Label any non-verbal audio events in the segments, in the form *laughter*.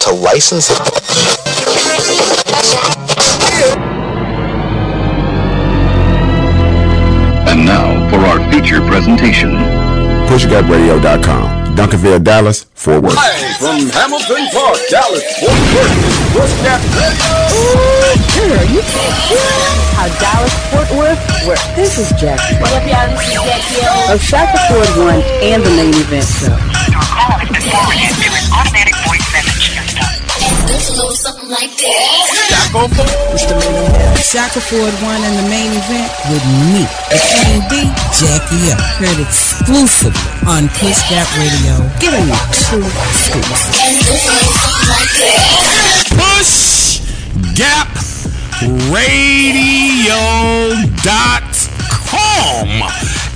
to license it. And now for our feature presentation. PushGapRadio.com. Duncanville, Dallas, Fort Worth. Live from Hamilton Park, Dallas, Fort Worth, Push Gap Radio. Girl, you can't hear how Dallas Fort Worth works. This is Jackie. What up, y'all? This is Jackie O. Oh, of Shaka Ford One and the main event show. Something like that. Shaka Ford One and the main event with me, the Queen B, Jackie Up. Heard exclusively on Push Gap Radio. Giving you two scoops. Push Gap Radio.com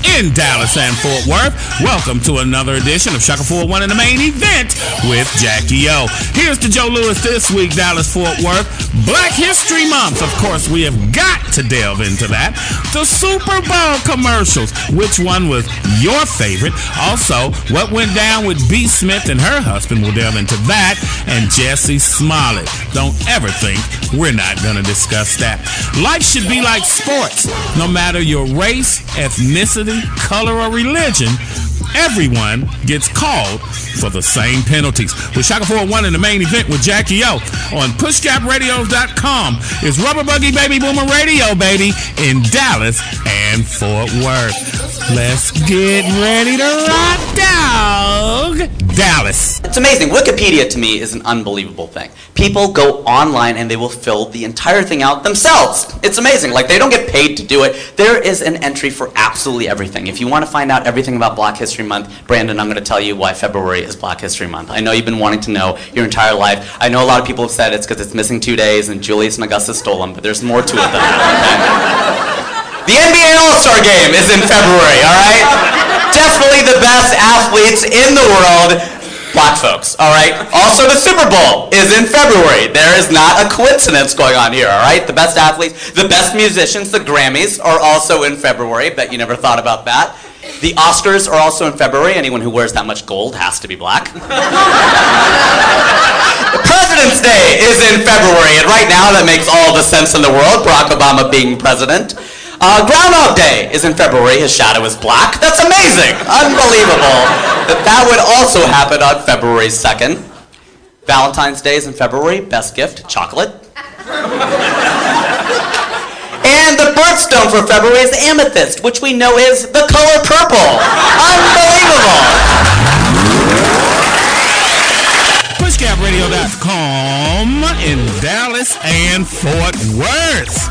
in Dallas and Fort Worth. Welcome to another edition of Shaka 401 in the main event with Jackie O. Here's to Joe Lewis this week, Dallas Fort Worth. Black History Month. Of course, we have got to delve into that. The Super Bowl commercials. Which one was your favorite? Also, what went down with B. Smith and her husband? We'll delve into that. And Jussie Smollett. Don't ever think we're not going to discuss that. Life should be like sports. No matter your race, ethnicity, color, or religion, everyone gets called for the same penalties. With Shaka 401 in the main event with Jackie O on PushGapRadios.com is Rubber Buggy Baby Boomer Radio, baby, in Dallas and Fort Worth. Let's get ready to rock, dog. Dallas. It's amazing. Wikipedia to me is an unbelievable thing. People go online and they will fill the entire thing out themselves. It's amazing. Like they don't get paid to do it. There is an entry for absolutely everything. If you want to find out everything about Black History Month, Brandon, I'm going to tell you why February is Black History Month. I know you've been wanting to know your entire life. I know a lot of people have said it's because it's missing two days and Julius and Augusta stole them, but there's more to it than that. *laughs* The NBA All-Star Game is in February, all right? Definitely the best athletes in the world, black folks, all right? Also, the Super Bowl is in February. There is not a coincidence going on here, all right? The best athletes, the best musicians, the Grammys are also in February. Bet you never thought about that. The Oscars are also in February. Anyone who wears that much gold has to be black. *laughs* President's Day is in February, and right now that makes all the sense in the world, Barack Obama being president. Uh, Groundhog Day is in February. His shadow is black. That's amazing. Unbelievable. that that would also happen on February 2nd. Valentine's Day is in February. Best gift, chocolate. *laughs* and the birthstone for February is amethyst, which we know is the color purple. Unbelievable. PushGapRadio.com in Dallas and Fort Worth.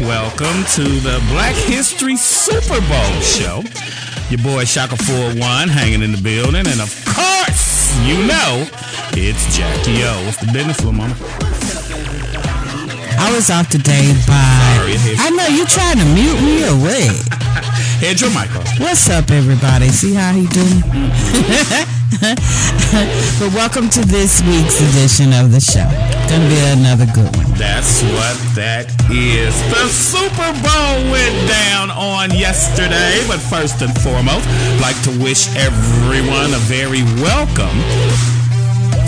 Welcome to the Black History Super Bowl show. Your boy Shaka 41 hanging in the building, and of course, you know, it's Jackie O. What's the business, mama? I was off today by. Sorry, I know you trying to mute me or what? *laughs* Head your mic off. What's up, everybody? See how he doing? *laughs* but welcome to this week's edition of the show. Gonna be another good one. That's what that is. The Super Bowl went down on yesterday, but first and foremost, like to wish everyone a very welcome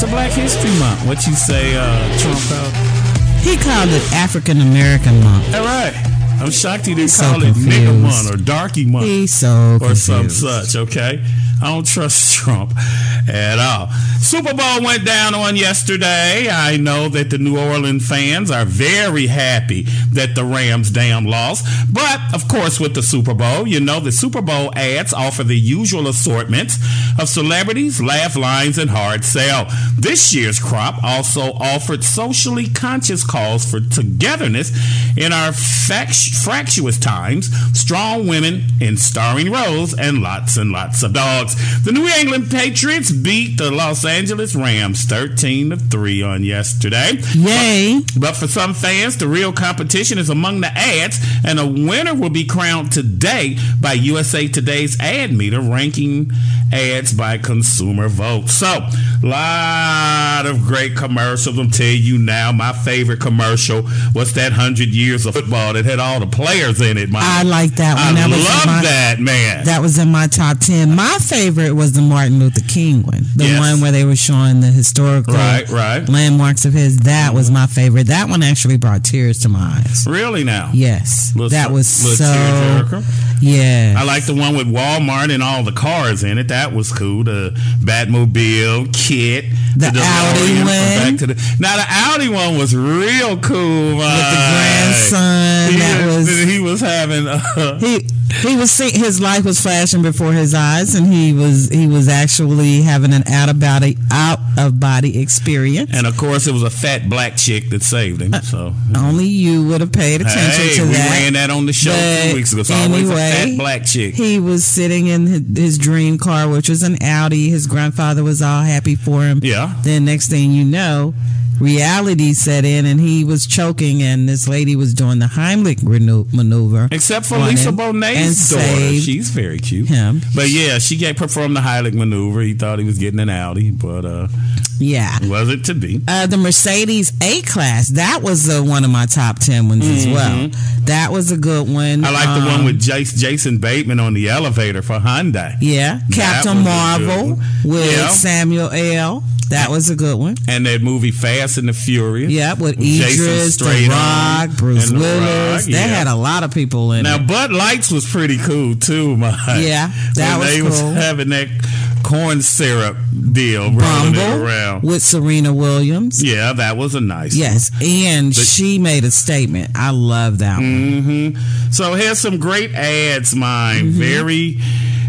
to Black History Month. What you say, uh, Trump? He called it African American Month. all right. I'm shocked he didn't so call it Nigga confused. Month or Darky Month. He's so or some such, okay? I don't trust *laughs* Trump at all. Super Bowl went down on yesterday. I know that the New Orleans fans are very happy that the Rams damn lost. But, of course, with the Super Bowl, you know the Super Bowl ads offer the usual assortment of celebrities, laugh lines, and hard sell. This year's crop also offered socially conscious calls for togetherness in our fact- fractious times, strong women in starring roles, and lots and lots of dogs. The New England Patriots beat the Los Angeles Rams 13 to 3 on yesterday. Yay. But for some fans, the real competition is among the ads, and a winner will be crowned today by USA Today's ad meter ranking ads by consumer vote. So, lot of great commercials. I'm telling you now, my favorite commercial was that 100 years of football that had all all the players in it. Man. I like that one. I that love my- that man. That was in my top ten. My favorite was the Martin Luther King one, the Yes. one where they were showing the historical Right, right. landmarks of his. That was my favorite. That one actually brought tears to my eyes. really now. Yes, Little- that was so. Yeah, I like the one with Walmart and all the cars in it. That was cool. The Batmobile, Kit, The DeLorean Audi one. Back to the, now the Audi one was real cool. with the grandson. That was, he was having. Uh, *laughs* he he was see, his life was flashing before his eyes, and he was he was actually having an out of body out of body experience. and of course, it was a fat black chick that saved him. So Only you would have paid attention hey, to we that. ran that on the show But two weeks ago. A anyway, fat black chick. He was sitting in his, his dream car, which was an Audi. His grandfather was all happy for him. Yeah. Then next thing you know, reality set in, and he was choking, and this lady was doing the Heimlich maneuver. Except for Lisa Bonet's daughter. She's very cute. him. But yeah, she performed the Heimlich maneuver. He thought he was getting an Audi, but uh Yeah. was it to be? Uh, the Mercedes A class, that was uh, one of my top 10 ones as well. That was a good one. Mm-hmm. I like the Um, one with Jace, Jason Bateman on the elevator for Hyundai. Yeah, Captain was a good Marvel with Yeah. Samuel L. That was a good one. And that movie Fast and the Furious. Yeah, with Idris, The Rock, Bruce and The Willis. Rock, They yeah. had a lot of people in Now it. Bud Lights was pretty cool too, *laughs* man. Yeah, that when was they cool. was having that corn syrup deal Bumble around. with Serena Williams. Yeah, that was a nice. one. Yes, and she made a statement. I love that one. hmm So here's some great ads, mine. Mm-hmm. Very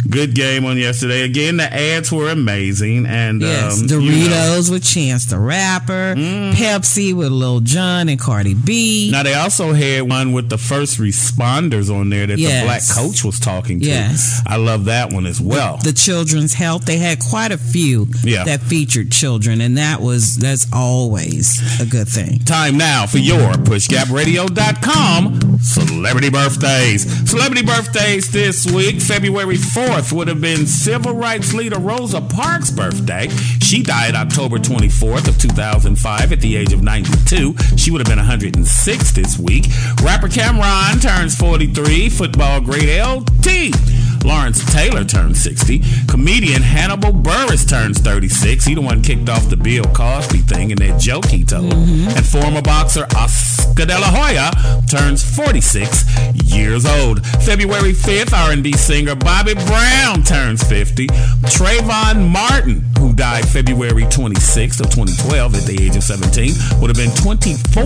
good game on yesterday. Again, the ads were amazing, and Yes, um, Doritos you know. with Chance the Rapper, Pepsi with Lil Jon and Cardi B. Now they also had one with the first responders on there that the black coach was talking to. Yes. I love that one as well. the children's health. They had quite a few Yeah. that featured children, and that was that's always a good thing. Time now for your pushgapradio.com celebrity birthdays. Celebrity birthdays this week, February 4th, would have been civil rights leader Rosa Parks' birthday. She died October 24th of 2005 at the age of 92. She would have been 106 this week. Rapper Cam'ron turns 43. Football great LT. Lawrence Taylor turns 60. Comedian Hannibal Buress turns 36. He the one kicked off the Bill Cosby thing and that joke he told. Mm-hmm. And former boxer Oscar De La Hoya turns 46 years old. February 5th, R&B singer Bobby Brown turns 50. Trayvon Martin, who died February 26th of 2012 at the age of 17, would have been 24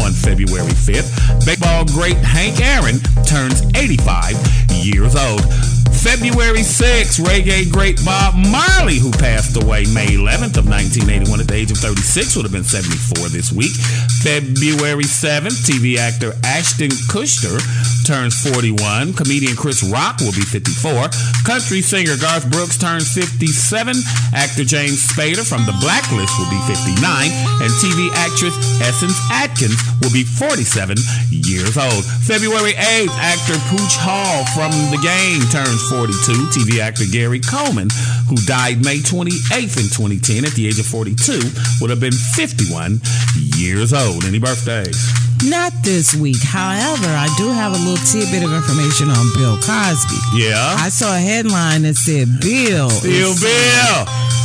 on February 5th. Baseball great Hank Aaron turns 85 years old. February 6th, reggae great Bob Marley, who passed away May 11th of 1981 at the age of 36, would have been 74 this week. February 7th, TV actor Ashton Kutcher turns 41. Comedian Chris Rock will be 54. Country singer Garth Brooks turns 57. Actor James Spader from The Blacklist will be 59. And TV actress Essence Atkins will be 47 years old. February 8th, actor Pooch Hall from The Game turns 42. TV actor Gary Coleman, who died May 28th in 2010 at the age of 42, would have been 51 years old. Any birthdays? Not this week. However, I do have a little tidbit of information on Bill Cosby. Yeah. I saw a headline that said Bill Bill Bill.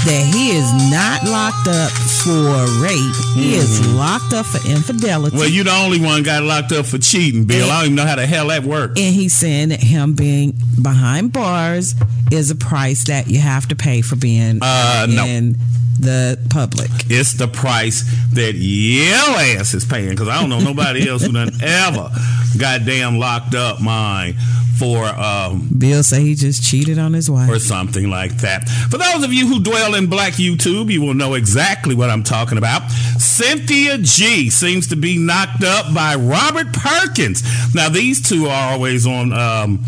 that he is not locked up for rape. He is locked up for infidelity. Well, you're the only one got locked up for cheating, Bill. I don't even know how the hell that works. and he's saying that him being behind bars is a price that you have to pay for being Uh, no. in the public. It's the price that your ass is paying because I don't know nobody else who done ever goddamn locked up mine for um Bill say he just cheated on his wife. or something like that. For those of you who dwell in black YouTube, you will know exactly what I'm talking about. Cynthia G seems to be knocked up by Robert Perkins. Now these two are always on um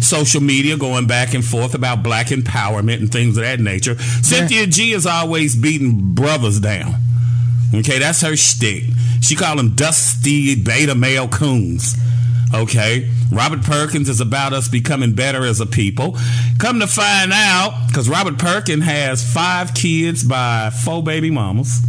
social media going back and forth about black empowerment and things of that nature. Cynthia G is always beating brothers down. Okay, that's her shtick. She called them dusty beta male coons. Okay, Robert Perkins is about us becoming better as a people. Come to find out, because Robert Perkins has five kids by four baby mamas.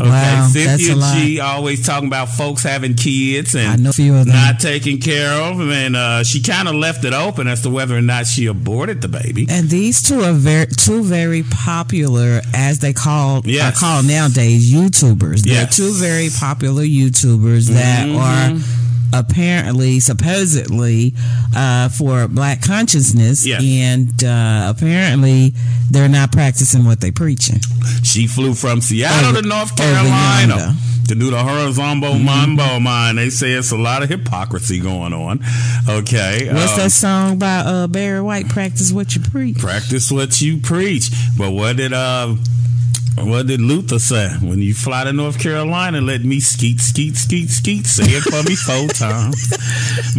Okay, Wow, that's Cynthia. G always talking about folks having kids and I know a few of them. not taken care of, and uh, she kind of left it open as to whether or not she aborted the baby. And these two are very two very popular, as they call Yes. are called nowadays, YouTubers. They're Yes. two very popular YouTubers that Mhm. are apparently, supposedly, uh, for black consciousness, Yes. and uh, apparently they're not practicing what they preaching. She flew from Seattle Over- to North Carolina to do the horizontal Mm-hmm. mambo mine. They say it's a lot of hypocrisy going on. Okay. What's um, that song by uh, Barry White? Practice what you preach. Practice what you preach. But what did uh what did Luther say? When you fly to North Carolina, let me skeet, skeet, skeet, skeet. Say it for me four *laughs* times.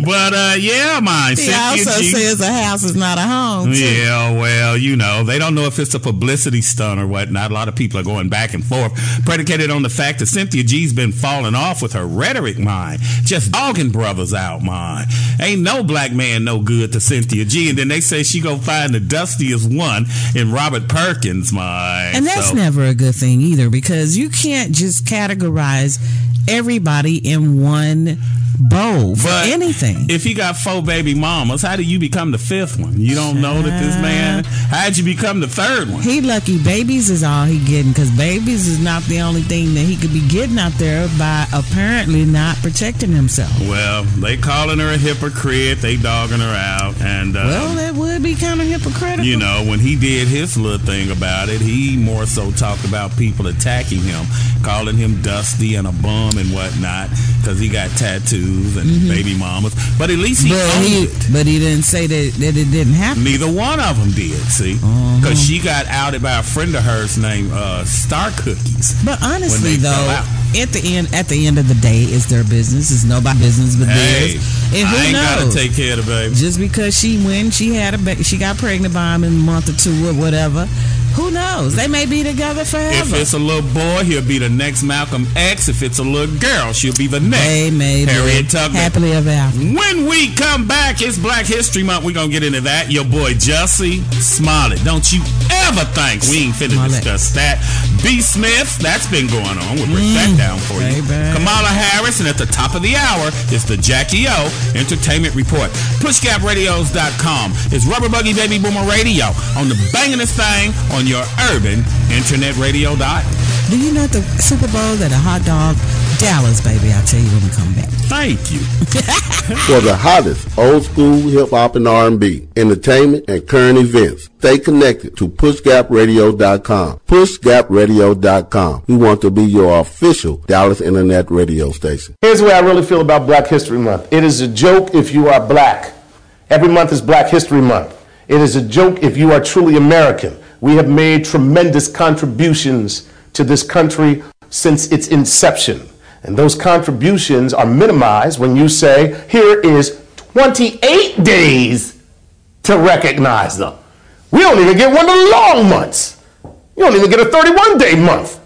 But uh yeah, mine. He also says a house is not a home. too. yeah, well, you know, they don't know if it's a publicity stunt or whatnot. A lot of people are going back and forth, predicated on the fact that Cynthia G's been falling off with her rhetoric, mine. Just dogging brothers out, mine. Ain't no black man no good to Cynthia G. And then they say she go find the dustiest one in Robert Perkins, mine. And that's So- never a good thing either because you can't just categorize everybody in one bowl for But anything. If he got four baby mamas, how do you become the fifth one? You don't know that this man. How'd you become the third one? He lucky babies is all he getting because babies is not the only thing that he could be getting out there by apparently not protecting himself. Well, they calling her a hypocrite. They dogging her out, and uh, well, that would be kind of hypocritical. you know when he did his little thing about it, he more so talked about people attacking him, calling him dusty and a bum and whatnot because he got tattoos and baby mamas. But at least he Mm-hmm. but he but he didn't say that, that it didn't happen. Neither one of them did. See, Uh-huh. because she got outed by a friend of hers named uh, Star Cookies. But honestly, though, at the end at the end of the day, it's their business. It's nobody's business but Hey, theirs. And who I ain't knows? gotta take care of the baby. Just because she when she had a ba- she got pregnant by him in a month or two or whatever. Who knows? They may be together forever. If it's a little boy, he'll be the next Malcolm X. If it's a little girl, she'll be the next they may Harriet Tubman. happily ever after. When we come back, it's Black History Month. We're gonna get into that. Your boy Jussie Smollett. Don't you ever think we ain't finna Smollett. discuss that. B. Smith, that's been going on. We'll break that mm, down for you. Kamala Harris, and at the top of the hour, it's the Jackie O Entertainment Report. PushGapRadios.com is Rubber Buggy Baby Boomer Radio on the bangingest thing on your urban internet radio dot. Do you know at the Super Bowl that a hot dog Dallas, baby? I'll tell you when we come back. Thank you. *laughs* For the hottest old school hip hop and R&B, entertainment and current events, stay connected to PushGapRadio.com. PushGapRadio.com. We want to be your official Dallas Internet radio station. Here's the way I really feel about Black History Month. It is a joke if you are black. Every month is Black History Month. It is a joke if you are truly American. We have made tremendous contributions to this country since its inception. And those contributions are minimized when you say, here is 28 days to recognize them. We don't even get one of the long months. You don't even get a 31 day month.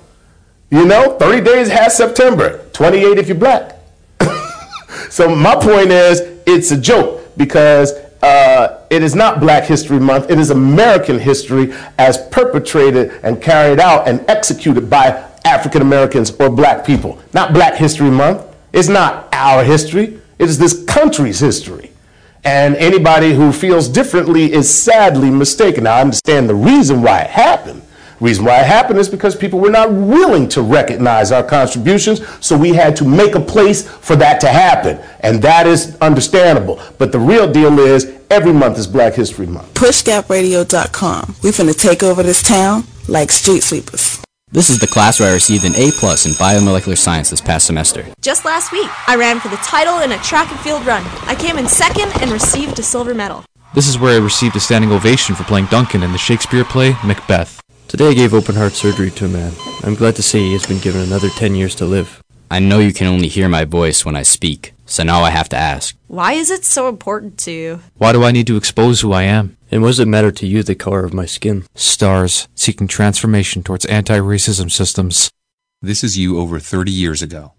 You know, 30 days has September, 28 if you're black. *laughs* so my point is, it's a joke because uh, it is not Black History Month. It is American history as perpetrated and carried out and executed by African Americans or black people. Not Black History Month. It's not our history. It is this country's history. And anybody who feels differently is sadly mistaken. Now, I understand the reason why it happened. Reason why it happened is because people were not willing to recognize our contributions, so we had to make a place for that to happen. And that is understandable. But the real deal is every month is Black History Month. PushGapRadio.com. We finna take over this town like street sweepers. This is the class where I received an A plus in biomolecular science this past semester. Just last week, I ran for the title in a track and field run. I came in second and received a silver medal. This is where I received a standing ovation for playing Duncan in the Shakespeare play Macbeth. Today I gave open heart surgery to a man. I'm glad to say he has been given another 10 years to live. I know you can only hear my voice when I speak, so now I have to ask. Why is it so important to you? Why do I need to expose who I am? And what does it matter to you the color of my skin? Stars, seeking transformation towards anti-racism systems. This is you over 30 years ago.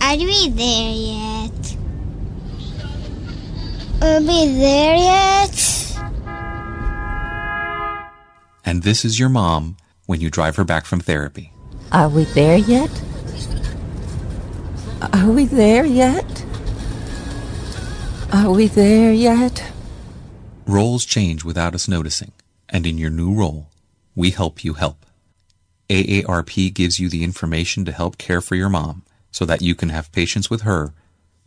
Are we there yet? Are we there yet? And this is your mom when you drive her back from therapy. Are we there yet? Are we there yet? Are we there yet? Roles change without us noticing, and in your new role, we help you help. AARP gives you the information to help care for your mom so that you can have patience with her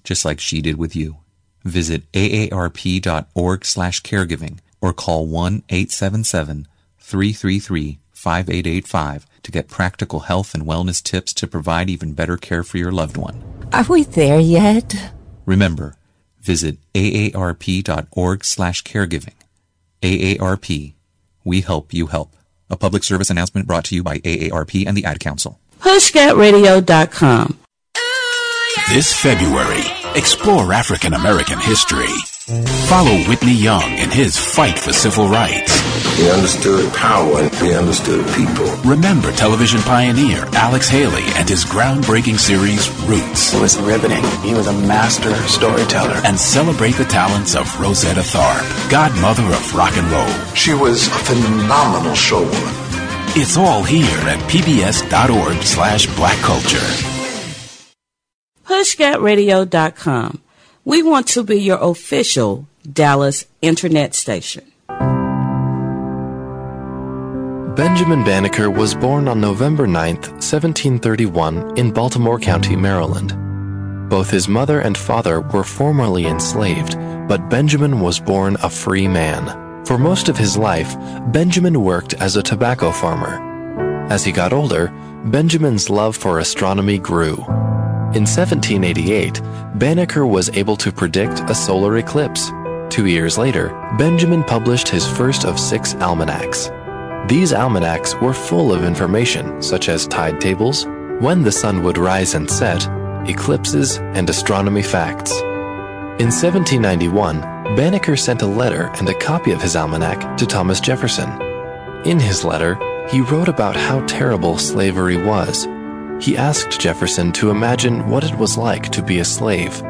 just like she did with you. Visit aarp.org/caregiving or call 1-877-333-5885 to get practical health and wellness tips to provide even better care for your loved one. Are we there yet? Remember, visit aarp.org slash caregiving. AARP, we help you help. A public service announcement brought to you by AARP and the Ad Council. PushGapRadio.com. This February, explore African American history. Follow Whitney Young in his fight for civil rights. He understood power and he understood people. Remember television pioneer Alex Haley and his groundbreaking series Roots. It was riveting. He was a master storyteller. And celebrate the talents of Rosetta Tharpe, godmother of rock and roll. She was a phenomenal showwoman. It's all here at pbs.org slash black culture. PushGapRadio.com. We want to be your official Dallas internet station. Benjamin Banneker was born on November 9, 1731, in Baltimore County, Maryland. Both his mother and father were formerly enslaved, but Benjamin was born a free man. For most of his life, Benjamin worked as a tobacco farmer. As he got older, Benjamin's love for astronomy grew. In 1788, Banneker was able to predict a solar eclipse. Two years later, Benjamin published his first of six almanacs. These almanacs were full of information such as tide tables, when the sun would rise and set, eclipses, and astronomy facts. In 1791, Banneker sent a letter and a copy of his almanac to Thomas Jefferson. In his letter, he wrote about how terrible slavery was. He asked Jefferson to imagine what it was like to be a slave.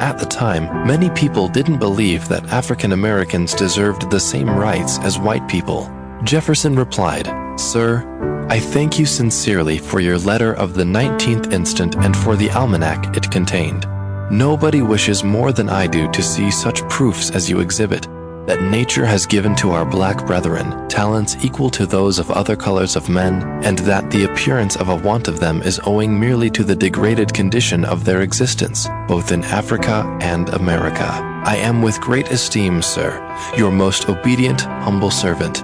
At the time, many people didn't believe that African Americans deserved the same rights as white people. Jefferson replied, Sir, I thank you sincerely for your letter of the 19th instant and for the almanac it contained. Nobody wishes more than I do to see such proofs as you exhibit that nature has given to our black brethren talents equal to those of other colors of men, and that the appearance of a want of them is owing merely to the degraded condition of their existence, both in Africa and America. I am with great esteem, sir, your most obedient, humble servant,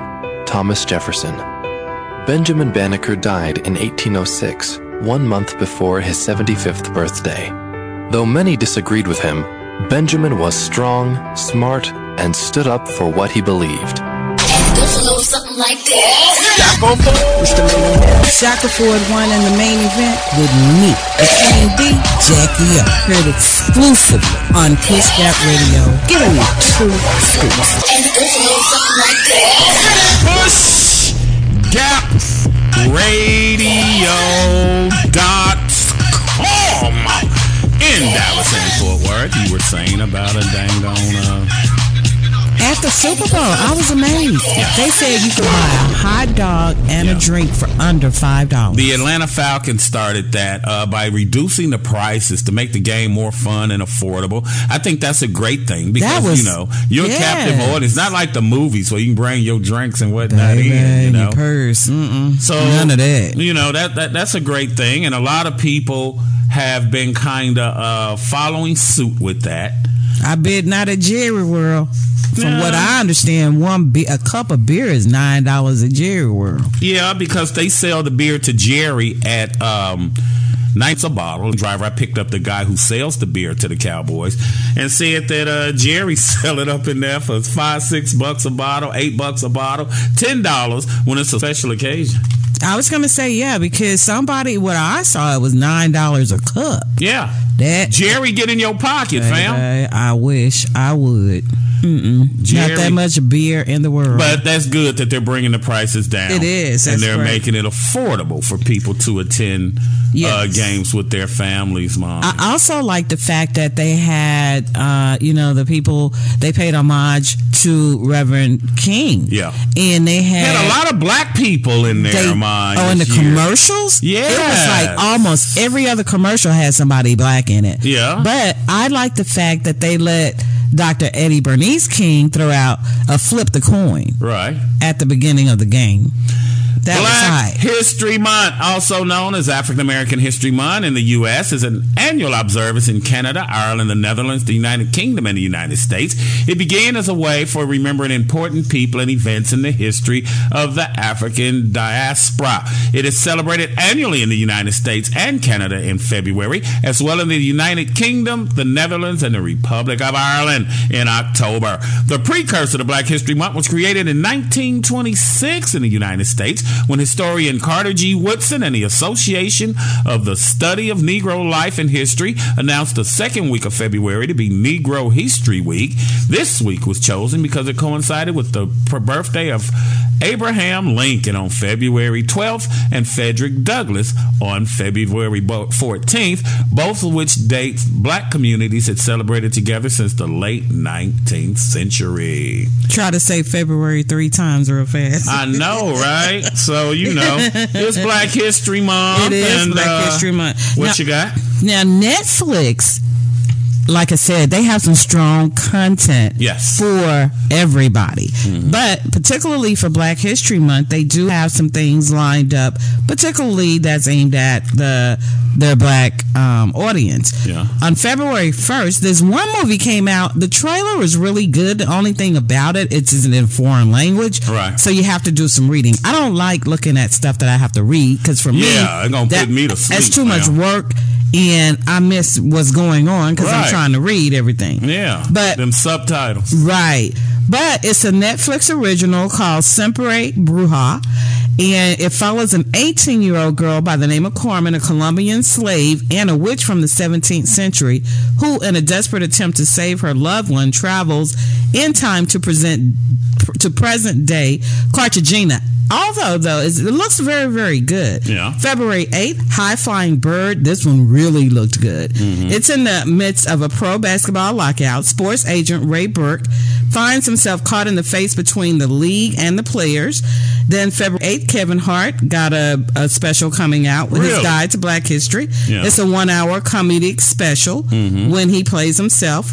Thomas Jefferson. Benjamin Banneker died in 1806, one month before his 75th birthday. Though many disagreed with him, Benjamin was strong, smart, and stood up for what he believed. Goes something like this. Shaka Ford won in the main event with me, D, Jackie up. Heard exclusively on Push Gap Radio. Giving you true scoops. And it goes a little something like this. Push Gap Radio.com in Dallas and Fort Worth. You were saying about a dang on uh, At the Super Bowl, I was amazed. They said you could buy a hot dog and a drink for under five dollars. The Atlanta Falcons started that uh, by reducing the prices to make the game more fun and affordable. I think that's a great thing because was- you know you're yeah. a captive audience. Not like the movies where you can bring your drinks and whatnot Baby, in. You know, your purse. Mm-mm. so None of that. You know that, that that's a great thing, and a lot of people have been kind of uh, following suit with that. I bet not at Jerry World. From Yeah. what I understand, one be- a cup of beer is nine dollars at Jerry World. Yeah, because they sell the beer to Jerry at um, Nights a Bottle. Driver, I picked up the guy who sells the beer to the Cowboys and said that uh, Jerry *laughs* sell it up in there for five, six bucks a bottle, eight bucks a bottle, ten dollars when it's a special occasion. I was gonna say yeah because somebody what I saw it was nine dollars a cup. Yeah, that Jerry get in your pocket, fam. I wish I would. Mm-mm. Jerry- Not that much beer in the world. But that's good that they're bringing the prices down. It is, and they're great. making it affordable for people to attend uh, Yes. Games with their families, mom. I also like the fact that they had, uh, you know, the people they paid homage to Reverend King. Yeah. and they had, Had a lot of black people in there, They mine. Oh, in the year. commercials? Yeah. It was like almost every other commercial had somebody black in it. Yeah. But I like the fact that they let Dr. Eddie Bernice King throw out a flip the coin Right. at the beginning of the game. That Black. History Month, also known as African American History Month in the U.S., is an annual observance in Canada, Ireland, the Netherlands, the United Kingdom, and the United States. It began as a way for remembering important people and events in the history of the African diaspora. It is celebrated annually in the United States and Canada in February, as well as in the United Kingdom, the Netherlands, and the Republic of Ireland in October. The precursor to Black History Month was created in 1926 in the United States when historian Carter G. Woodson and the Association of the Study of Negro Life and History announced the second week of February to be Negro History Week. This week was chosen because it coincided with the birthday of Abraham Lincoln on February 12th and Frederick Douglass on February 14th, both of which dates black communities had celebrated together since the late 19th century. Try to say February three times real fast. I know, right? *laughs* So you know, *laughs* it's Black History Month. It is and, Black uh, History Month. What Now- you got? Now Netflix, like I said, they have some strong content Yes. for everybody. Mm-hmm. But particularly for Black History Month, they do have some things lined up, particularly that's aimed at the their black um, audience. Yeah. On February 1st, there's one movie came out. The trailer is really good. The only thing about it, it's in foreign language. Right. So you have to do some reading. I don't like looking at stuff that I have to read because for me, Yeah, it gonna put me to sleep, It's too much work and I miss what's going on because I'm Right. Trying to read everything. Yeah, But- them subtitles. Right. But it's a Netflix original called Siempre Bruja. And it follows an 18 year old girl by the name of Carmen, a Colombian slave and a witch from the 17th century, who, in a desperate attempt to save her loved one, travels in time to present to present day Cartagena. Although, though, it looks very, very good. Yeah. February 8th, High Flying Bird. This one really looked good. Mm-hmm. It's in the midst of a pro basketball lockout. Sports agent Ray Burke finds himself caught in the face between the league and the players. Then February 8th, Kevin Hart got a, a special coming out with his guide to Black History. Yeah. It's a one hour comedic special when he plays himself.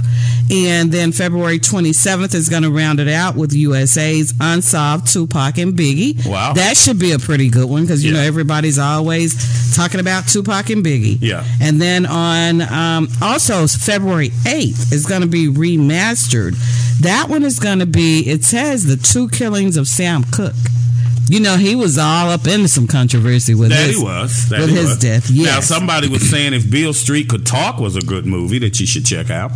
And then February 27th is going to round it out with USA's Unsolved Tupac and Biggie. Wow. That should be a pretty good one because, you Yeah. know, everybody's always talking about Tupac and Biggie. Yeah. And then on um, also February 8th is going to be remastered. That one is going to be, it says, The Two Killings of Sam Cooke. You know, he was all up into some controversy with That his, he was. That with he his was. death. Now, somebody was saying if Beale Street Could Talk was a good movie that you should check out.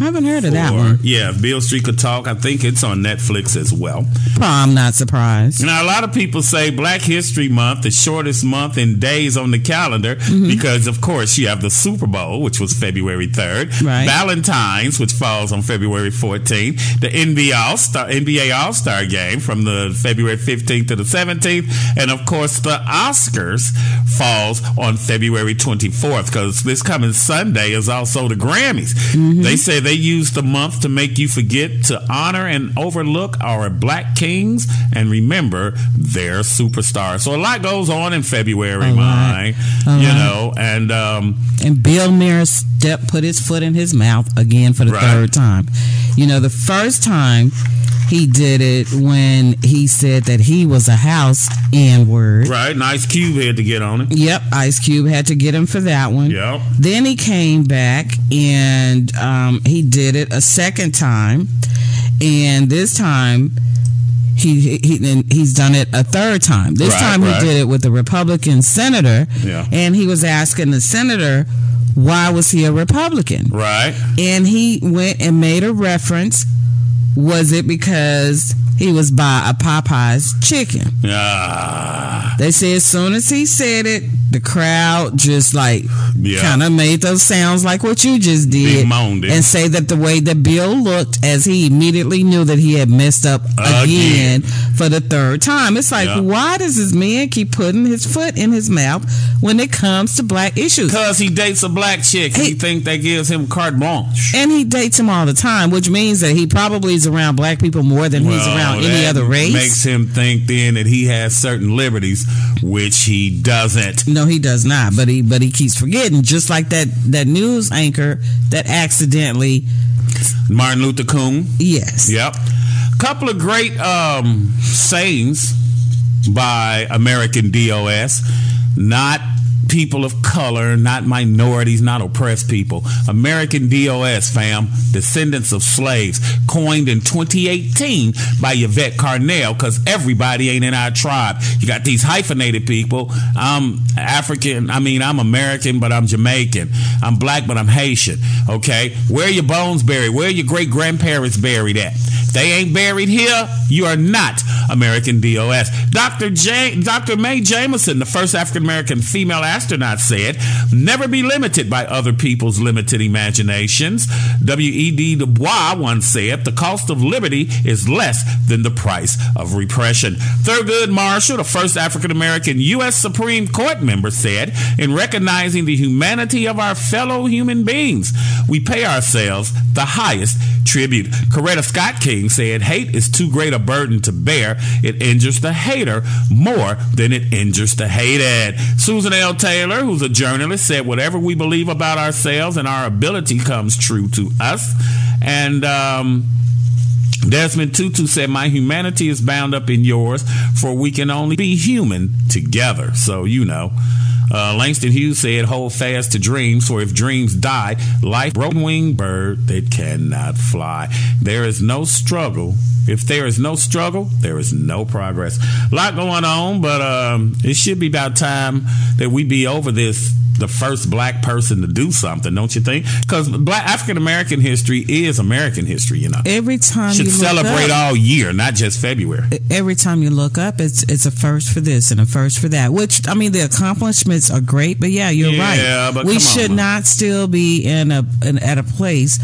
I haven't heard of that one. Yeah, if Beale Street Could Talk. I think it's on Netflix as well. I'm not surprised. Now, a lot of people say Black History Month, the shortest month in days on the calendar, Mm-hmm. because of course you have the Super Bowl, which was February 3rd, Right. Valentine's, which falls on February 14th, the NBA All Star NBA All Star Game from the February 15th to the 17th, and of course the Oscars falls on February 24th, because this coming Sunday is also the Grammys. Mm-hmm. They say they use the month to make you forget to honor and overlook our black kings and remember their superstars. So a lot goes on in February, lot. you know, and um, And Bill Maher step put his foot in his mouth again for the Right. third time. You know, the first time he did it when he said that he was a house N word. right, nice cube had to get on it. Yep, Ice Cube had to get him for that one. Yep. Then he came back and um, he did it a second time, and this time he, he and he's done it a third time. This Right, time right. he did it with a Republican senator, Yeah. and he was asking the senator why was he a Republican, Right. and he went and made a reference. Was it because he was by a Popeyes chicken? Ah, They say as soon as he said it, the crowd just like Yeah. kind of made those sounds like what you just did, and say that the way that Bill looked, as he immediately knew that he had messed up again, Again. for the third time. It's like, Yeah. why does this man keep putting his foot in his mouth when it comes to black issues? because he dates a black chick, and he think that gives him carte blanche. And he dates him all the time, which means that he probably is around black people more than he's Well, around any other race. Makes him think then that he has certain liberties, which he doesn't. No, he does not. But he but he keeps forgetting. Just like that that news anchor that accidentally Martin Luther King. Yes. Yep. A Couple of great um, sayings by American DOS. Not people of color, not minorities, not oppressed people. American DOS, fam, descendants of slaves, coined in 2018 by Yvette Carnell, because everybody ain't in our tribe. You got these hyphenated people. I'm African, I mean, I'm American, but I'm Jamaican. I'm black, but I'm Haitian. Okay? Where your bones buried? Where your great grandparents buried at? They ain't buried here, you are not American DOS. Dr. J- Dr. Mae Jemison, the first African American female astronaut, said, Never be limited by other people's limited imaginations. W.E.B. Du Bois once said, The cost of liberty is less than the price of repression. Thurgood Marshall, the first African American U.S. Supreme Court member, said, In recognizing the humanity of our fellow human beings, we pay ourselves the highest tribute. Coretta Scott King said, Hate is too great a burden to bear. It injures the hater more than it injures the hated. Susan L. Taylor, who's a journalist, said, Whatever we believe about ourselves and our ability comes true to us. And, um, Desmond Tutu said, My humanity is bound up in yours, for we can only be human together. So, you know. Uh, Langston Hughes said, Hold fast to dreams, for if dreams die, like broken winged bird that cannot fly. There is no struggle. If there is no struggle, there is no progress. A lot going on, but um, it should be about time that we be over this the first black person to do something, don't you think? Because black African American history is American history, you know. Every time should you look celebrate up- all year, not just February. every time you look up, it's it's a first for this and a first for that. Which I mean, the accomplishments are great, but yeah, you're Yeah, right. but we come on, should not still be in a in, at a place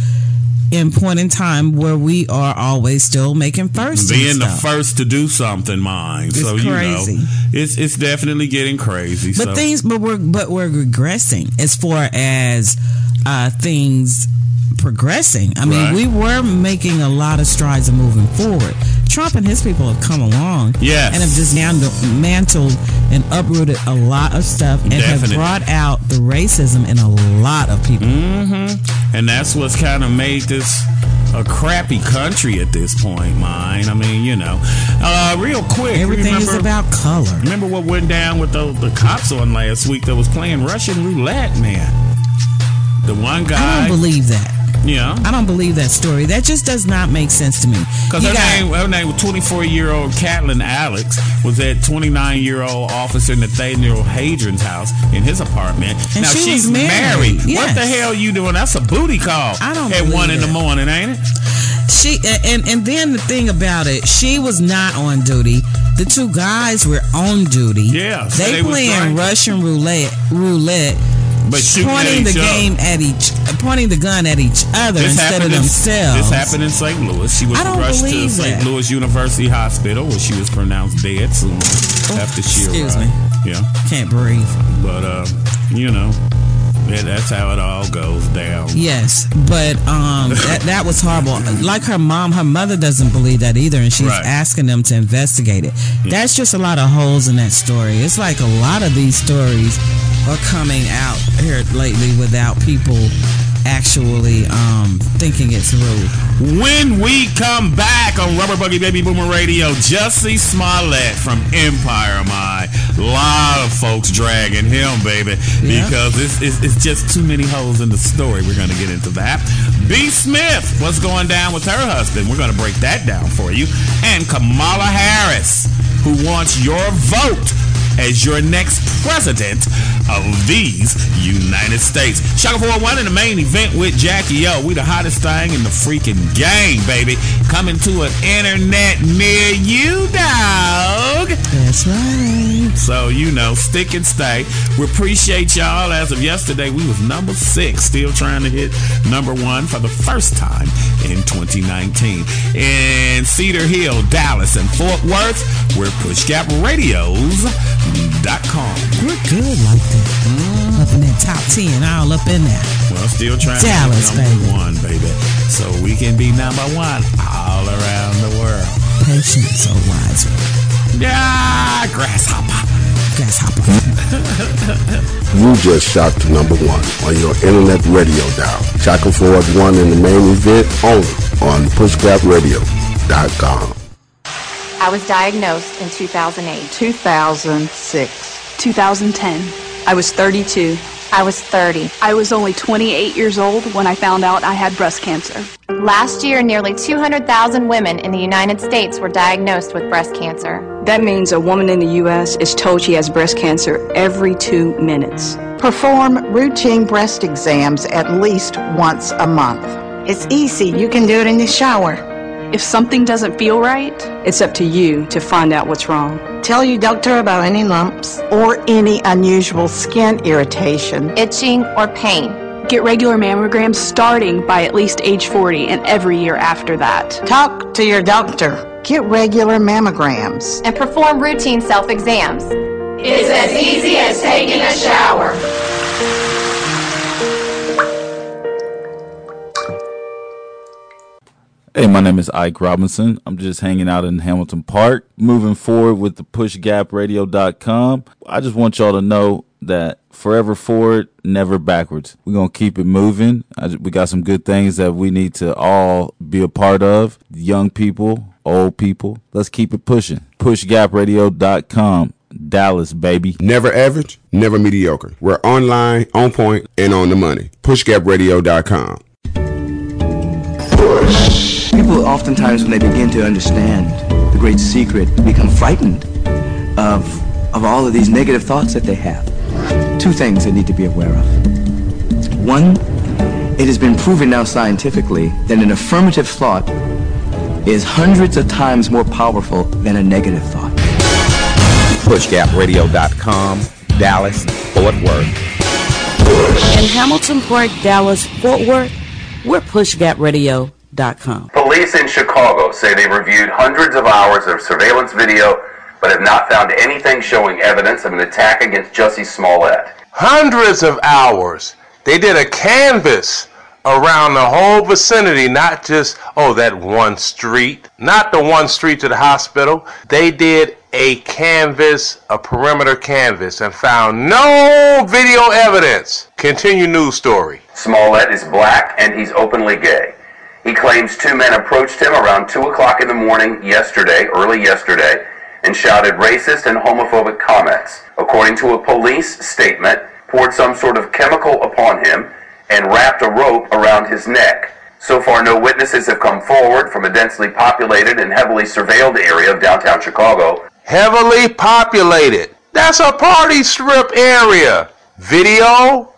in point in time where we are always still making first. Being the first to do something, mine. It's so you know, it's it's definitely getting crazy. But so. things, but we're but we're regressing as far as uh, things progressing. I mean, Right. we were making a lot of strides and moving forward. Trump and his people have come along, Yes. and have dismantled and uprooted a lot of stuff, and Definitely. have brought out the racism in a lot of people. Mm-hmm. And that's what's kind of made this a crappy country at this point, mine. I mean, you know. Uh, real quick, Everything is remember, about color. remember what went down with the, the cops on last week that was playing Russian roulette, man? The one guy. I don't believe that. Yeah. I don't believe that story. That just does not make sense to me. Because her got- name, her name was 24 year old Katlyn Alix was at 29 year old officer Nathaniel Hadrian's house in his apartment. And now she she's married. married. What the hell you doing? That's a booty call. I don't at believe one in the morning, ain't it? She and and then the thing about it, she was not on duty. The two guys were on duty. Yeah, so they, they playing. Russian roulette, roulette, But pointing the other. game at each, pointing the gun at each other This instead of in- themselves. This happened in St. Louis. She was rushed to St. Louis University Hospital where she was pronounced dead soon after she excuse arrived. me. Yeah. Can't breathe. But, uh, you know, yeah, that's how it all goes down. Yes, but um, *laughs* that that was horrible. Like her mom, her mother doesn't believe that either, and she's Right. asking them to investigate it. That's just a lot of holes in that story. It's like a lot of these stories are coming out here lately without people actually um, thinking it through. When we come back on Rubber Buggy Baby Boomer Radio, Jussie Smollett from Empire My. lot of folks dragging him, baby, Yeah. because it's, it's, it's just too many holes in the story. We're going to get into that. B. Smith, what's going down with her husband? We're going to break that down for you. And Kamala Harris, who wants your vote as your next president of these United States. Shaka 401 in the main event with Jackie O. We the hottest thing in the freaking game, baby. Coming to an internet near you, dog. That's right. So, you know, stick and stay. We appreciate y'all. As of yesterday, we was number six, still trying to hit number one for the first time in 2019. In Cedar Hill, Dallas, and Fort Worth, we're pushgapradios.com. We're good like that. Mm-hmm. Up in that top ten, all up in there. Well, still trying Dallas, to be number baby. one, baby. So we can be number one all around the world. Patience, oh wise. Yeah, grasshopper. Grasshopper. *laughs* You just shot to number one on your internet radio dial. Shaka Ford won in the main event only on pushgapradio.com. I was diagnosed in 2008. 2006. 2010. I was 32. I was 30. I was only 28 years old when I found out I had breast cancer. Last year, nearly 200,000 women in the United States were diagnosed with breast cancer. That means a woman in the U.S. is told she has breast cancer every two minutes. Perform routine breast exams at least once a month. It's easy. You can do it in the shower. If something doesn't feel right, it's up to you to find out what's wrong. Tell your doctor about any lumps or any unusual skin irritation, itching, or pain. Get regular mammograms starting by at least age 40 and every year after that. Talk to your doctor. Get regular mammograms. And perform routine self exams. It's as easy as taking a shower. Hey, my name is Ike Robinson. I'm just hanging out in Hamilton Park, moving forward with the pushgapradio.com. I just want y'all to know that forever forward, never backwards. We're going to keep it moving. I, we got some good things that we need to all be a part of. Young people, old people. Let's keep it pushing. Pushgapradio.com. Dallas, baby. Never average, never mediocre. We're online, on point, and on the money. PushGapRadio.com. People oftentimes, when they begin to understand the great secret, become frightened of, of all of these negative thoughts that they have. Two things they need to be aware of. One, it has been proven now scientifically that an affirmative thought is hundreds of times more powerful than a negative thought. PushGapRadio.com, Dallas, Fort Worth. In Hamilton Park, Dallas, Fort Worth, we're Police in Chicago say they reviewed hundreds of hours of surveillance video, but have not found anything showing evidence of an attack against Jussie Smollett. Hundreds of hours. They did a canvas around the whole vicinity, not just, oh, that one street, not the one street to the hospital. They did a canvas, a perimeter canvas, and found no video evidence. Continue news story. Smollett is black and he's openly gay. He claims two men approached him around 2 o'clock in the morning yesterday, early yesterday, and shouted racist and homophobic comments. According to a police statement, poured some sort of chemical upon him and wrapped a rope around his neck. So far, no witnesses have come forward from a densely populated and heavily surveilled area of downtown Chicago. Heavily populated. That's a party strip area. Video?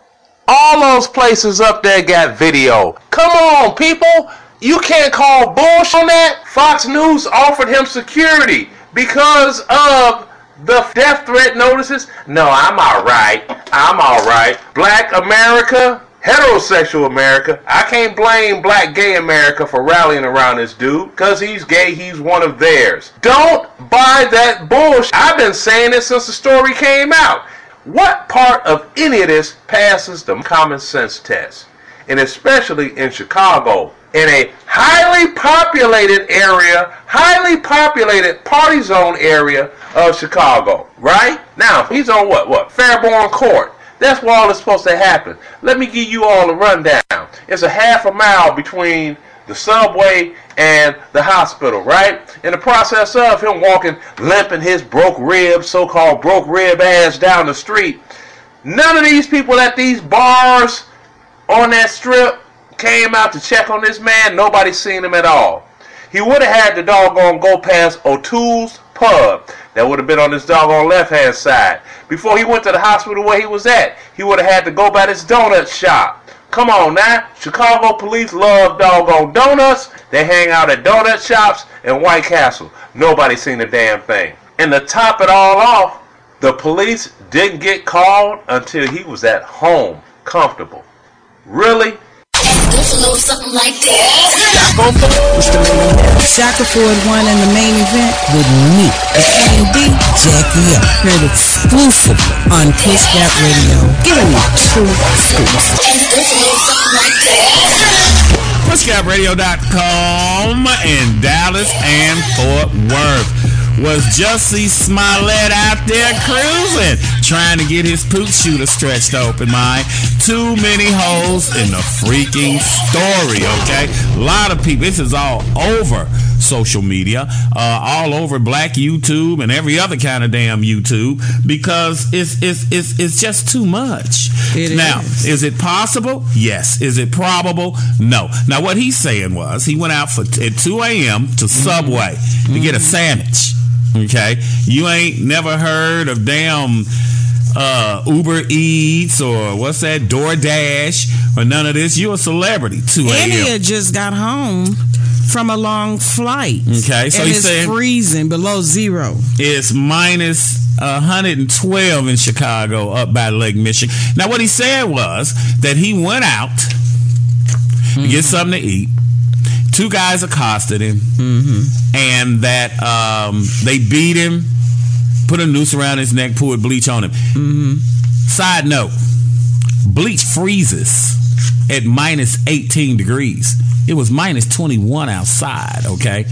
All those places up there got video. Come on, people. You can't call bullshit on that. Fox News offered him security because of the death threat notices. No, I'm alright. I'm alright. Black America, heterosexual America. I can't blame black gay America for rallying around this dude because he's gay, he's one of theirs. Don't buy that bullshit. I've been saying this since the story came out. What part of any of this passes the common sense test? And especially in Chicago, in a highly populated area, highly populated party zone area of Chicago, right? Now, he's on what? What? Fairborn Court. That's where all is supposed to happen. Let me give you all a rundown. It's a half a mile between the subway and the hospital, right? In the process of him walking, limping his broke rib, so-called broke rib ass down the street, none of these people at these bars on that strip came out to check on this man. Nobody seen him at all. He would have had the doggone go past O'Toole's pub. That would have been on his doggone left hand side. Before he went to the hospital where he was at, he would have had to go by this donut shop. Come on now. Chicago police love doggone donuts. They hang out at donut shops in White Castle. Nobody seen a damn thing. And to top it all off, the police didn't get called until he was at home, comfortable. Really? something like that. Shaka Ford won in the main event with me, A&D Jackie O. Heard exclusively on Kiss Gap Radio. Giving you true scoops. something like that. PushGapRadio.com in Dallas and Fort Worth. Was Jussie Smollett out there cruising, trying to get his poop shooter stretched open, my Too many holes in the freaking story, okay? A lot of people, this is all over social media, uh, all over black YouTube and every other kind of damn YouTube because it's it's it's, it's just too much. It now, is. is it possible? Yes. Is it probable? No. Now, what he's saying was he went out for at 2 a.m. to Subway to get a sandwich. Okay, you ain't never heard of damn uh, Uber Eats or what's that DoorDash or none of this. You're a celebrity. 2 And he just got home from a long flight. Okay, so and he's it's saying- freezing below zero. It's minus 112 in Chicago up by Lake Michigan. Now, what he said was that he went out to get something to eat. Two guys accosted him, and that um, they beat him, put a noose around his neck, poured bleach on him. Side note: bleach freezes at minus 18 degrees. It was minus 21 outside. Okay.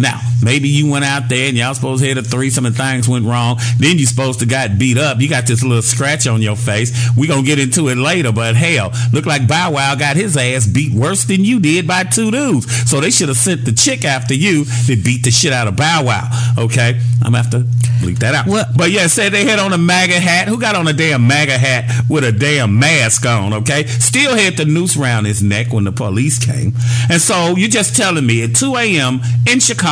Now, maybe you went out there and y'all supposed to hit a threesome and things went wrong. Then you supposed to got beat up. You got this little scratch on your face. We gonna get into it later, but hell, look like Bow Wow got his ass beat worse than you did by two dudes. So they should have sent the chick after you that beat the shit out of Bow Wow. Okay, I'm gonna have to bleep that out. But yeah, said they had on a MAGA hat. Who got on a damn MAGA hat with a damn mask on? Okay, still had the noose around his neck when the police came. And so you're just telling me at 2 a.m. in Chicago,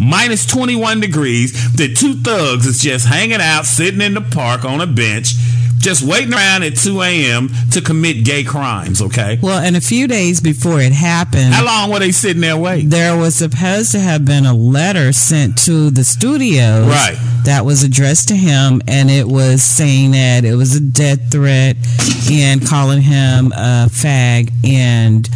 minus 21 degrees, The two thugs is just hanging out, sitting in the park on a bench, just waiting around at 2 a.m. to commit gay crimes. Okay. Well, and a few days before it happened, How long were they sitting there waiting? there was supposed to have been a letter sent to the studios Right. that was addressed to him and it was saying that it was a death threat and calling him a fag and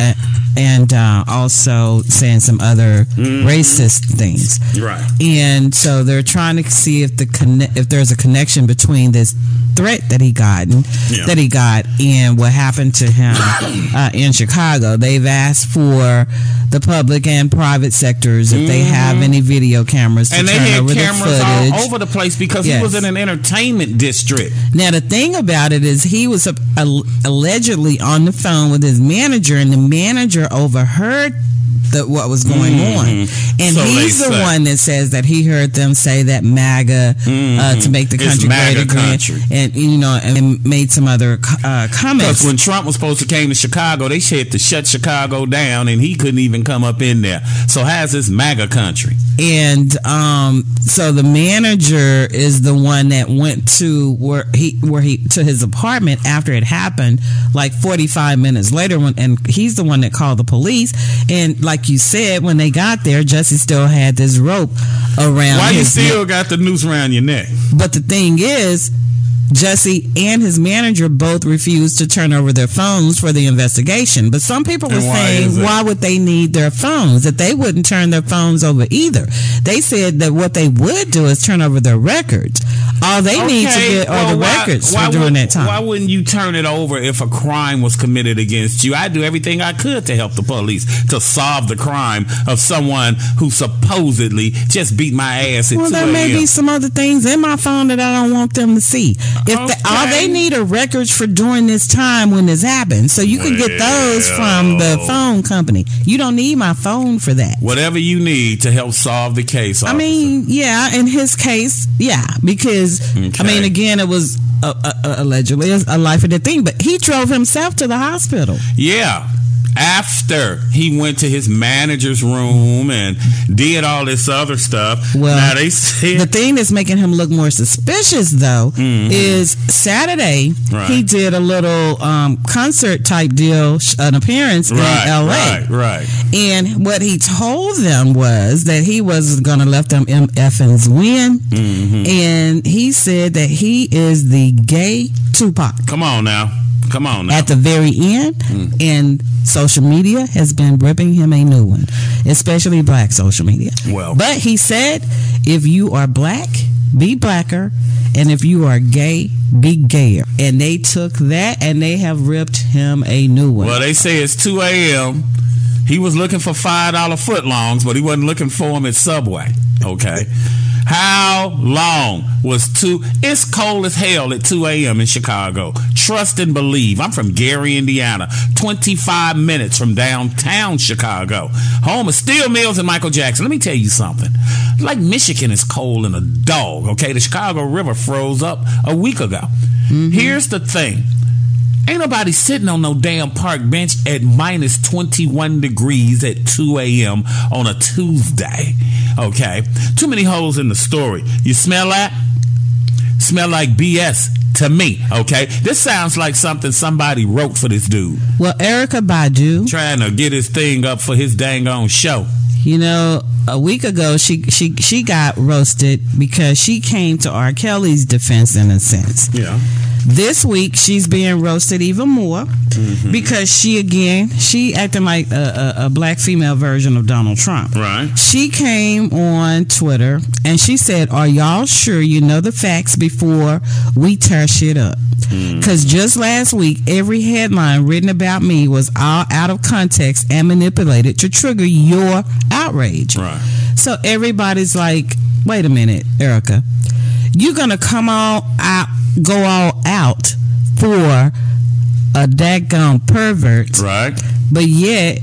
uh, and uh, also saying some other racist things Right. and so they're trying to see if the conne- if there's a connection between this threat that he gotten Yeah. that he got and what happened to him *coughs* uh, in Chicago. They've asked for the public and private sectors if they have any video cameras to Mm-hmm. And they had the cameras footage. all over the place because Yes. he was in an entertainment district. Now the thing about it is he was uh, al- allegedly on the phone with his manager, and the manager overheard the, what was going on, and Mm-hmm. So he's the say. one that says that he heard them say that MAGA uh, to make the country MAGA great again, country. and you know, and made some other uh, comments. Because when Trump was supposed to came to Chicago, they had to shut Chicago down, and he couldn't even come up in there. So how's this MAGA country? and um, so the manager is the one that went to where he where he to his apartment after it happened, like forty five minutes later, when, and he's the one that called the police. And like you said, when they got there, Jussie still had this rope around. Why you still neck. got the noose around your neck? But the thing is. Jussie and his manager both refused to turn over their phones for the investigation. But some people were why saying, why would they need their phones? That they wouldn't turn their phones over either. They said that what they would do is turn over their records. All they need to Okay, get are well, the why- records why for during would- that time. Why wouldn't you turn it over if a crime was committed against you? I do everything I could to help the police to solve the crime of someone who supposedly just beat my ass well, 2 there may be some other things in my phone that I don't want them to see. If they, all they need are records for during this time when this happened, so you can get those from the phone company. You don't need my phone for that. Whatever you need to help solve the case. I mean, yeah, in his case, yeah, because I mean, again, it was uh, uh, uh, allegedly a, a life or death thing, but he drove himself to the hospital. Yeah. After he went to his manager's room and did all this other stuff. Well, now they said the thing that's making him look more suspicious, though, is Saturday Mm-hmm. Right. he did a little um, concert type deal, an appearance right, in L.A. right, right. And what he told them was that he was going to let them MFs win. Mm-hmm. And he said that he is the gay Tupac. Come on now. Come on now. At the very end, Mm. and social media has been ripping him a new one, especially black social media. Well. but he said, if you are black, be blacker, and if you are gay, be gayer. And they took that and they have ripped him a new one. Well, they say it's 2 a.m. He was looking for $5 footlongs, but he wasn't looking for them at Subway. Okay. How long was two? It's cold as hell at 2 a.m. in Chicago. Trust and believe. I'm from Gary, Indiana, 25 minutes from downtown Chicago. Home of Steel Mills and Michael Jackson. Let me tell you something. Lake Michigan is cold and a dog, okay? The Chicago River froze up a week ago. Mm-hmm. Here's the thing. Ain't nobody sitting on no damn park bench at minus 21 degrees at 2 a.m. on a Tuesday. Okay? Too many holes in the story. You smell that? Smell like BS to me. Okay? This sounds like something somebody wrote for this dude. Well, Erykah Badu trying to get his thing up for his dang on show. You know, a week ago she she she got roasted because she came to R. Kelly's defense in a sense. Yeah. This week she's being roasted even more Mm-hmm. because she again she acting like a, a, a black female version of Donald Trump. Right. She came on Twitter and she said, "Are y'all sure you know the facts before we tear shit up?" Because just last week, every headline written about me was all out of context and manipulated to trigger your outrage. Right. So everybody's like, "Wait a minute, Erykah, you're gonna come all out, go all out for a daggone pervert, Right. but yet."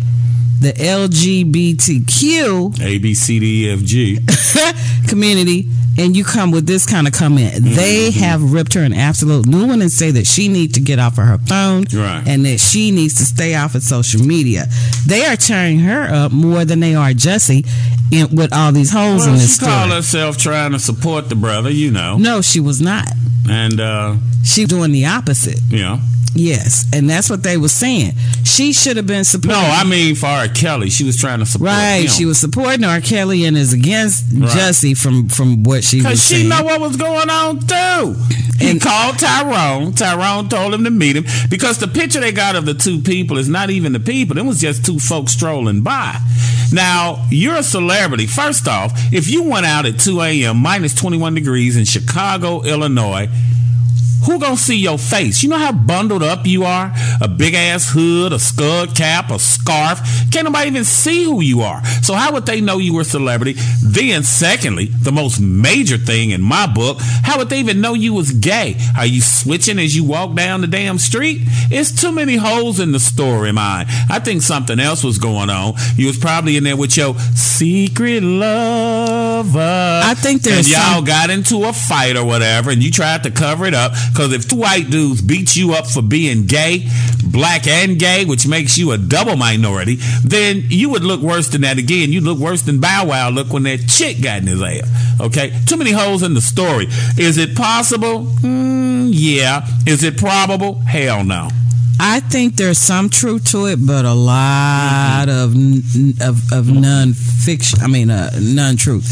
The LGBTQ A B C D E F G. *laughs* community and you come with this kind of comment. Mm-hmm. They have ripped her an absolute new one and say that she needs to get off of her phone Right. and that she needs to stay off of social media. They are tearing her up more than they are Jussie in, with all these holes Well, in she this called story. herself trying to support the brother, you know. No, she was not. And uh She's doing the opposite. yeah. Yes, and that's what they were saying. She should have been supporting. No, I mean for R. Kelly. She was trying to support Right, him. she was supporting R. Kelly and is against Right. Jussie from from what she Cause she saying. know what was going on too. He called Tyrone. Tyrone told him to meet him because the picture they got of the two people is not even the people. It was just two folks strolling by. Now you're a celebrity. First off, if you went out at 2 a.m. minus 21 degrees in Chicago, Illinois. Who gonna see your face? You know how bundled up you are? A big ass hood, a skull cap, a scarf. Can't nobody even see who you are. So how would they know you were a celebrity? Then, secondly, the most major thing in my book, how would they even know you was gay? Are you switching as you walk down the damn street? It's too many holes in the story, mine. I think something else was going on. You was probably in there with your secret lover. I think there's and y'all some- got into a fight or whatever, and you tried to cover it up. Because if two white dudes beat you up for being gay, black and gay, which makes you a double minority, then you would look worse than that again. You'd look worse than Bow Wow look when that chick got in his ass. Okay? Too many holes in the story. Is it possible? Mm, yeah. Is it probable? Hell no. I think there's some truth to it, but a lot of of of non fiction. I mean, uh, non truth.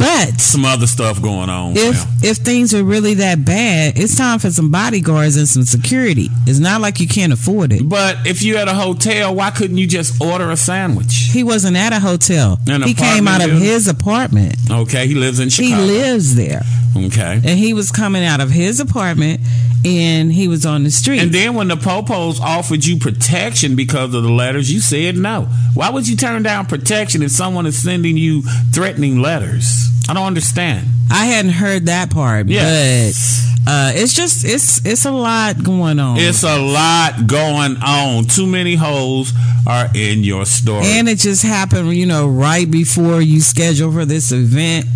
But Some other stuff going on. if Yeah. if things are really that bad, it's time for some bodyguards and some security. It's not like you can't afford it. But if you at a hotel, why couldn't you just order a sandwich? He wasn't at a hotel. An he came out of his apartment. Okay, he lives in Chicago. He lives there, Okay. and he was coming out of his apartment, and he was on the street. And then when the popos offered you protection because of the letters, you said no. Why would you turn down protection if someone is sending you threatening letters? I don't understand. I hadn't heard that part, Yes. but uh, it's just it's it's a lot going on. It's a lot going on. Too many holes are in your story. And it just happened, you know, right before you schedule for this event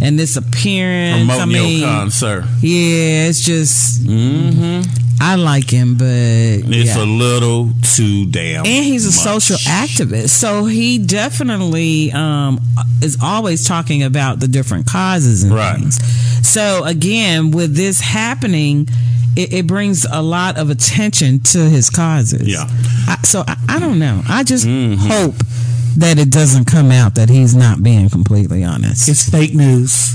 and this appearance. I Promoting mean, your concert. yeah, it's just. Mm-hmm. I like him, but It's yeah. a little too damn. and he's a much. social activist, so he definitely um, is always talking about the different causes and Right. things. So again, with this happening, it, it brings a lot of attention to his causes. Yeah. I, so I, I don't know. I just Mm-hmm. hope that it doesn't come out that he's not being completely honest. It's fake news.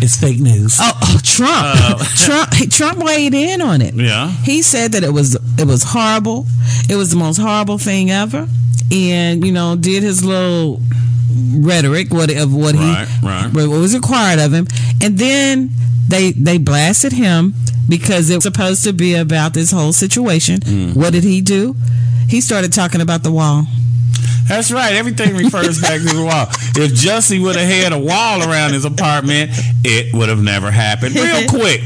It's fake news. Oh, oh, Trump! *laughs* Trump! Trump weighed in on it. Yeah. He said that it was it was horrible. It was the most horrible thing ever, and you know did his little rhetoric what of what Right, he right. what was required of him, and then they they blasted him because it was supposed to be about this whole situation. Mm. What did he do? He started talking about the wall. That's right. Everything refers back to the wall. If Jussie would have had a wall around his apartment, it would have never happened. Real *laughs* quick.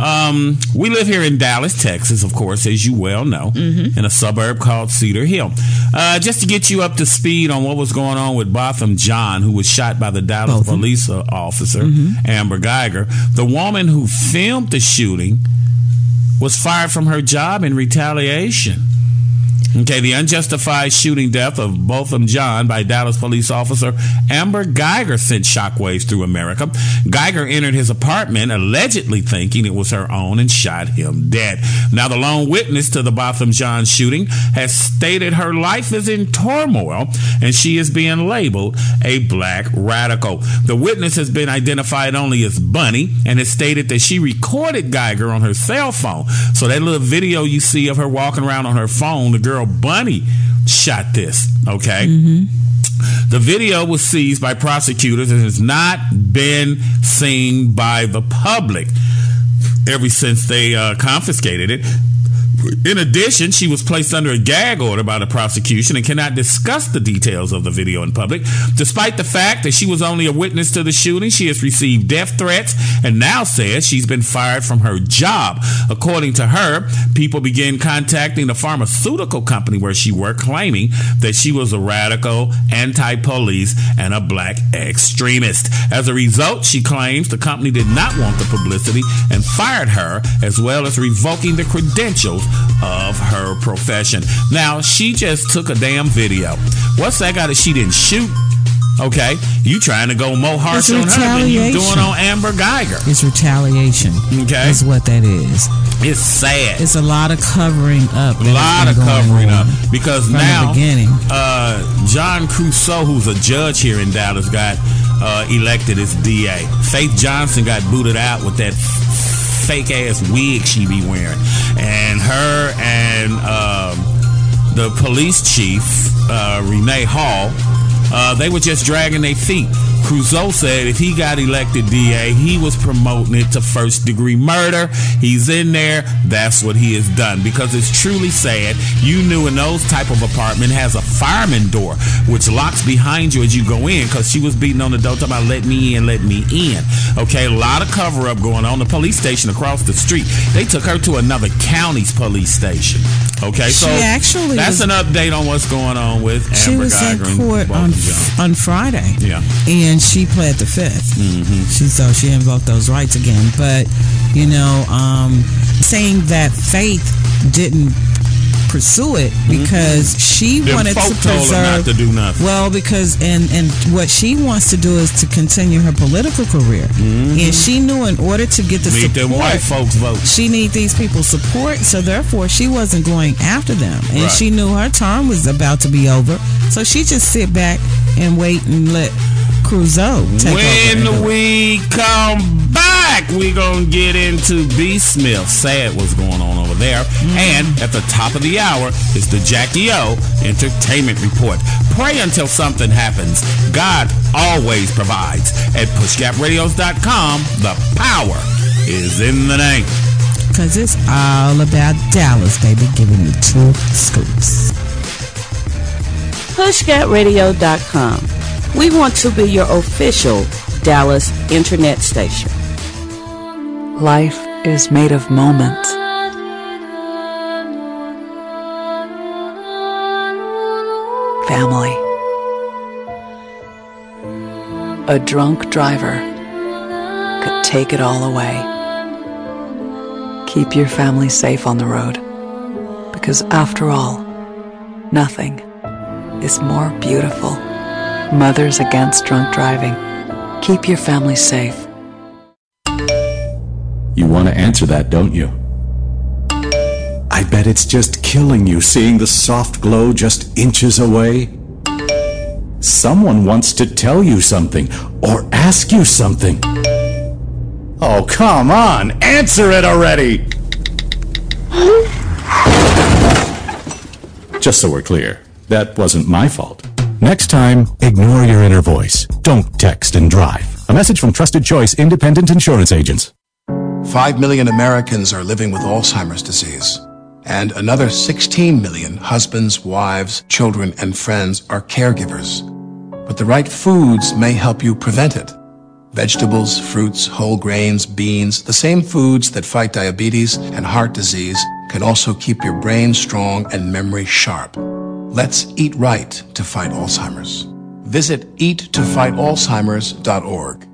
Um, we live here in Dallas, Texas, of course, as you well know, in a suburb called Cedar Hill. Uh, just to get you up to speed on what was going on with Botham Jean, who was shot by the Dallas police uh, officer, Amber Geiger, the woman who filmed the shooting was fired from her job in retaliation. Okay, the unjustified shooting death of Botham Jean by Dallas police officer Amber Geiger sent shockwaves through America. Geiger entered his apartment allegedly thinking it was her own and shot him dead. Now, the lone witness to the Botham Jean shooting has stated her life is in turmoil and she is being labeled a black radical. The witness has been identified only as Bunny and has stated that she recorded Geiger on her cell phone. So that little video you see of her walking around on her phone, the girl Bunny shot this. Okay. The video was seized by prosecutors and has not been seen by the public ever since they uh, confiscated it. In addition, she was placed under a gag order by the prosecution and cannot discuss the details of the video in public. Despite the fact that she was only a witness to the shooting, she has received death threats and now says she's been fired from her job. According to her, people began contacting the pharmaceutical company where she worked, claiming that she was a radical, anti police, and a black extremist. As a result, she claims the company did not want the publicity and fired her, as well as revoking the credentials of her profession. Now, she just took a damn video. What's that guy that she didn't shoot? Okay, you trying to go more harsh on her than you doing on Amber Geiger. It's retaliation. Okay. Is what that is. It's sad. It's a lot of covering up. A lot of covering up because now uh, John Creuzot, who's a judge here in Dallas, got uh, elected as DA. Faith Johnson got booted out with that fake ass wig she be wearing, and her and um, the police chief uh, Renee Hall. Uh, they were just dragging their feet. Creuzot said if he got elected DA, he was promoting it to first degree murder. He's in there. That's what he has done because it's truly sad. You knew in those type of apartment has a fireman door which locks behind you as you go in because she was beating on the door talking about let me in, let me in. Okay, a lot of cover up going on. The police station across the street. They took her to another county's police station. Okay, so She actually that's was- an update on what's going on with Amber She was Geiger in court on on Friday. Yeah. and she pled the 5th Mm-hmm. She so she invoked those rights again. But you know, um, saying that Faith didn't pursue it because she Mm-hmm. Them wanted to folk told her preserve. not to do nothing. Well, because and and what she wants to do is to continue her political career, and she knew in order to get the Need them support, white folks vote. she need these people's support. So therefore, she wasn't going after them, and Right. she knew her term was about to be over. So she just sit back and wait and let Creuzot take When over. we come back, we're gonna get into B. Smith. Sad what's going on over there. Mm-hmm. And at the top of the hour is the Jackie O Entertainment Report. Pray until something happens. God always provides. At pushgapradios.com, the power is in the name. Because it's all about Dallas, baby, giving you two scoops. PushGapRadio.com. We want to be your official Dallas internet station. Life is made of moments. Family. A drunk driver could take it all away. Keep your family safe on the road. Because after all, nothing is more beautiful. Mothers Against Drunk Driving. Keep your family safe. You want to answer that, don't you? I bet it's just killing you seeing the soft glow just inches away. Someone wants to tell you something or ask you something. Oh, come on, answer it already! Just so we're clear, that wasn't my fault. Next time, ignore your inner voice. Don't text and drive. A message from Trusted Choice Independent Insurance Agents. 5 million Americans are living with Alzheimer's disease, and another 16 million husbands, wives, children, and friends are caregivers. But the right foods may help you prevent it. Vegetables, fruits, whole grains, beans, the same foods that fight diabetes and heart disease can also keep your brain strong and memory sharp. Let's eat right to fight Alzheimer's. Visit eattofightalzheimers.org.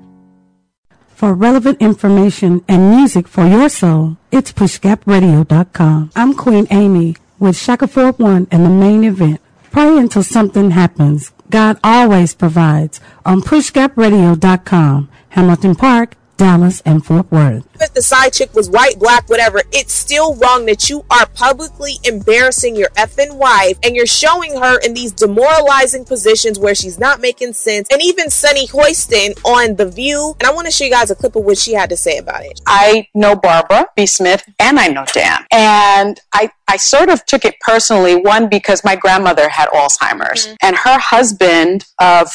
For relevant information and music for your soul, it's pushgapradio.com. I'm Queen Amy with Shaka Ford One and the main event. Pray until something happens. God always provides on pushgapradio.com. Hamilton Park, Dallas, and Fort Worth. If the side chick was white, black, whatever, it's still wrong that you are publicly embarrassing your effing wife and you're showing her in these demoralizing positions where she's not making sense. And even Sunny Hostin on The View, and I want to show you guys a clip of what she had to say about it. I know Barbara B. Smith and I know Dan. And I, I sort of took it personally, one, because my grandmother had Alzheimer's mm-hmm. and her husband of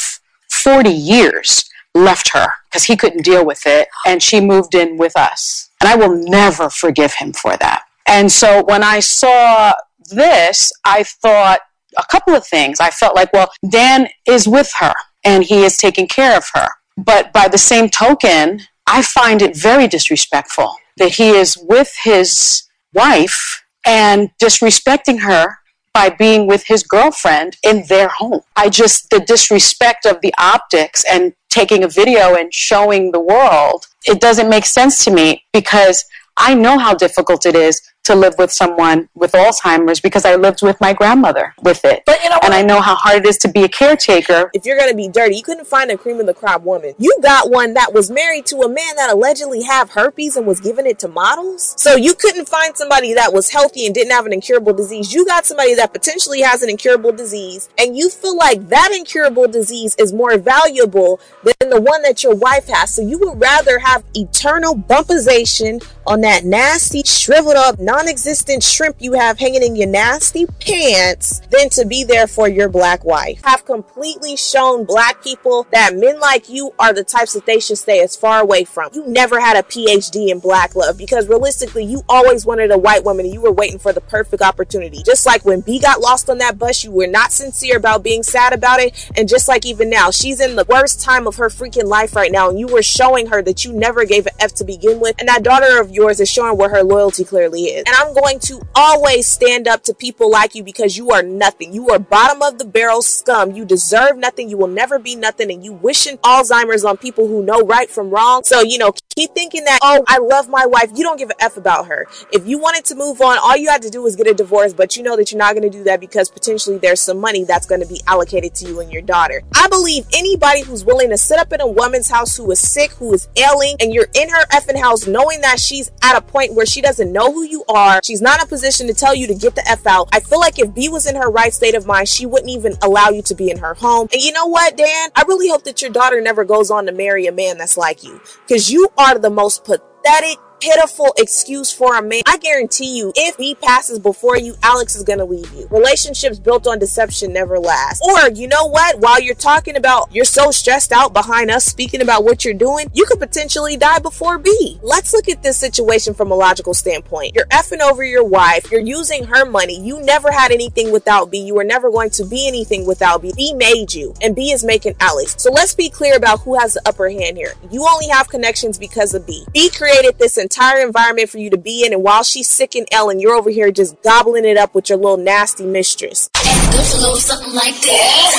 40 years left her because he couldn't deal with it and she moved in with us. And I will never forgive him for that. And so when I saw this, I thought a couple of things. I felt like, well, Dan is with her and he is taking care of her. But by the same token, I find it very disrespectful that he is with his wife and disrespecting her by being with his girlfriend in their home. I just, the disrespect of the optics and taking a video and showing the world, it doesn't make sense to me because I know how difficult it is to live with someone with Alzheimer's because I lived with my grandmother with it. But you know And I know how hard it is to be a caretaker. If you're going to be dirty, you couldn't find a cream of the crop woman. You got one that was married to a man that allegedly have herpes and was giving it to models. So you couldn't find somebody that was healthy and didn't have an incurable disease. You got somebody that potentially has an incurable disease and you feel like that incurable disease is more valuable than the one that your wife has. So you would rather have eternal bumpization on that nasty, shriveled up, non-existent shrimp you have hanging in your nasty pants than to be there for your black wife. Have completely shown black people that men like you are the types that they should stay as far away from. You never had a PhD in black love because realistically, you always wanted a white woman and you were waiting for the perfect opportunity. Just like when B got lost on that bus, you were not sincere about being sad about it. And just like even now, she's in the worst time of her freaking life right now, and you were showing her that you never gave an F to begin with. And that daughter of yours is showing where her loyalty clearly is. And I'm going to always stand up to people like you because you are nothing. You are bottom of the barrel scum. You deserve nothing. You will never be nothing. And you wishing Alzheimer's on people who know right from wrong. So, you know, keep thinking that, oh, I love my wife. You don't give a F about her. If you wanted to move on, all you had to do was get a divorce, but you know that you're not going to do that because potentially there's some money that's going to be allocated to you and your daughter. I believe anybody who's willing to sit up in a woman's house who is sick, who is ailing, and you're in her effing house knowing that she's at a point where she doesn't know who you are, she's not in a position to tell you to get the F out. I feel like if B was in her right state of mind, she wouldn't even allow you to be in her home. And you know what, Dan? I really hope that your daughter never goes on to marry a man that's like you because you are the most pathetic pitiful excuse for a man. I guarantee you, if he passes before you, Alex is gonna leave you. Relationships built on deception never last. Or, you know what? While you're talking about you're so stressed out behind us speaking about what you're doing, you could potentially die before B. Let's look at this situation from a logical standpoint. You're effing over your wife, you're using her money. You never had anything without B. You were never going to be anything without B. B made you, and B is making Alex. So let's be clear about who has the upper hand here. You only have connections because of B. B created this entire environment for you to be in. And while she's sick and ill, and you're over here just gobbling it up with your little nasty mistress. something like that.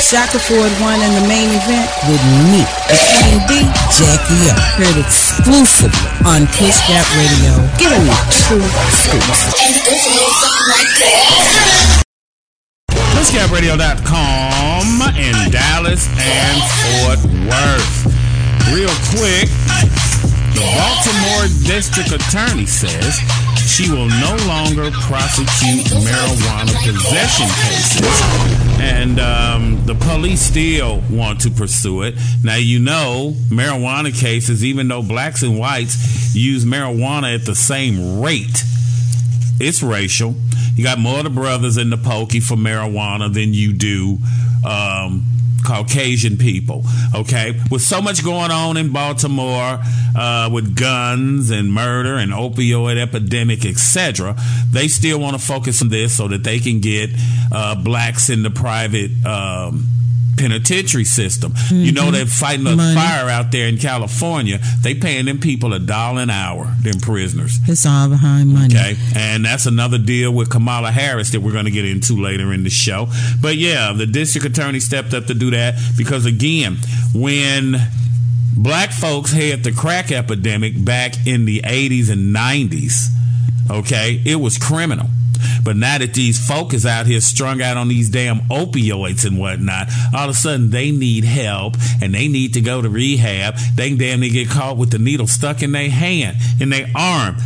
Shaka Ford one in the main event with me, the Queen B, Jackie O. Heard exclusively on Kiss That Radio. Giving you true scoops. PushGapRadio.com in Dallas and Fort Worth. Real quick, the Baltimore District Attorney says she will no longer prosecute marijuana possession cases, and um, the police still want to pursue it. Now, you know, marijuana cases, even though blacks and whites use marijuana at the same rate, it's racial. You got more of the brothers in the pokey for marijuana than you do. Um, Caucasian people. Okay, with so much going on in Baltimore uh, with guns and murder and opioid epidemic, etc., they still want to focus on this so that they can get uh, blacks in the private. Um, penitentiary system. Mm-hmm. You know they're fighting a Money. fire out there in California. They paying them people a dollar an hour, them prisoners. It's all behind money. Okay. And that's another deal with Kamala Harris that we're going to get into later in the show. But yeah, the district attorney stepped up to do that because again, when black folks had the crack epidemic back in the 80s and 90s, okay, it was criminal. But now that these folk is out here strung out on these damn opioids and whatnot, all of a sudden they need help and they need to go to rehab. They damn near get caught with the needle stuck in their hand, in their arm,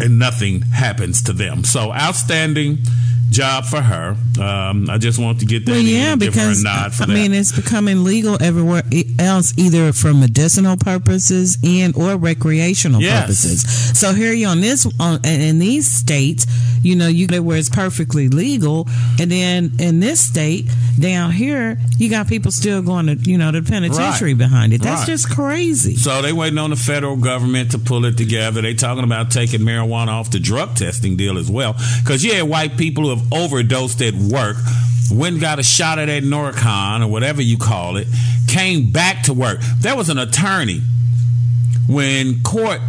and nothing happens to them. So outstanding job for her. Um, I just want to get that. Well, yeah, because I that. mean, it's becoming legal everywhere else, either for medicinal purposes and or recreational yes. purposes. So here you on this on in these states, you know, you where it's perfectly legal, and then in this state down here, you got people still going to you know the penitentiary right. behind it. That's right. just crazy. So they waiting on the federal government to pull it together. They talking about taking marijuana off the drug testing deal as well, because yeah, white people who have overdosed at work, went got a shot at that Narcan or whatever you call it, came back to work. There was an attorney when court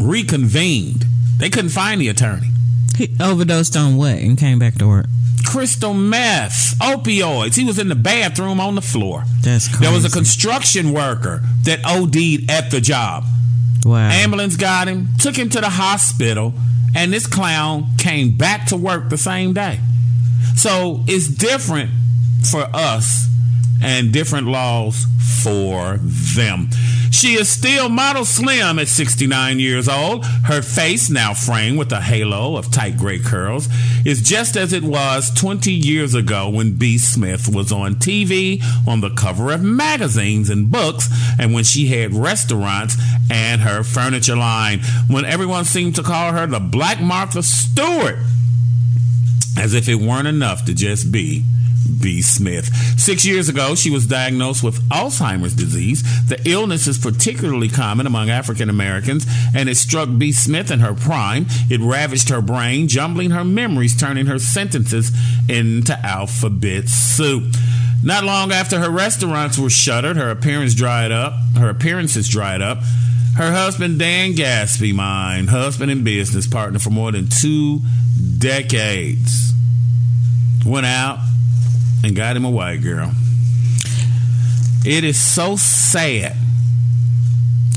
reconvened. They couldn't find the attorney. He overdosed on what and came back to work? Crystal meth, opioids. He was in the bathroom on the floor. That's crazy. There was a construction worker that OD'd at the job. Wow. Ambulance got him, took him to the hospital and this clown came back to work the same day. So it's different for us and different laws for them. She is still model slim at 69 years old. Her face, now framed with a halo of tight gray curls, is just as it was 20 years ago when B. Smith was on TV, on the cover of magazines and books, and when she had restaurants and her furniture line, when everyone seemed to call her the Black Martha Stewart, as if it weren't enough to just be B. Smith. Six years ago, she was diagnosed with Alzheimer's disease. The illness is particularly common among African Americans, and it struck B. Smith in her prime. It ravaged her brain, jumbling her memories, turning her sentences into alphabet soup. Not long after her restaurants were shuttered, her appearance dried up. Her appearances dried up. Her husband, Dan Gasby, mine, husband and business partner for more than two decades, went out and got him a white girl. It is so sad.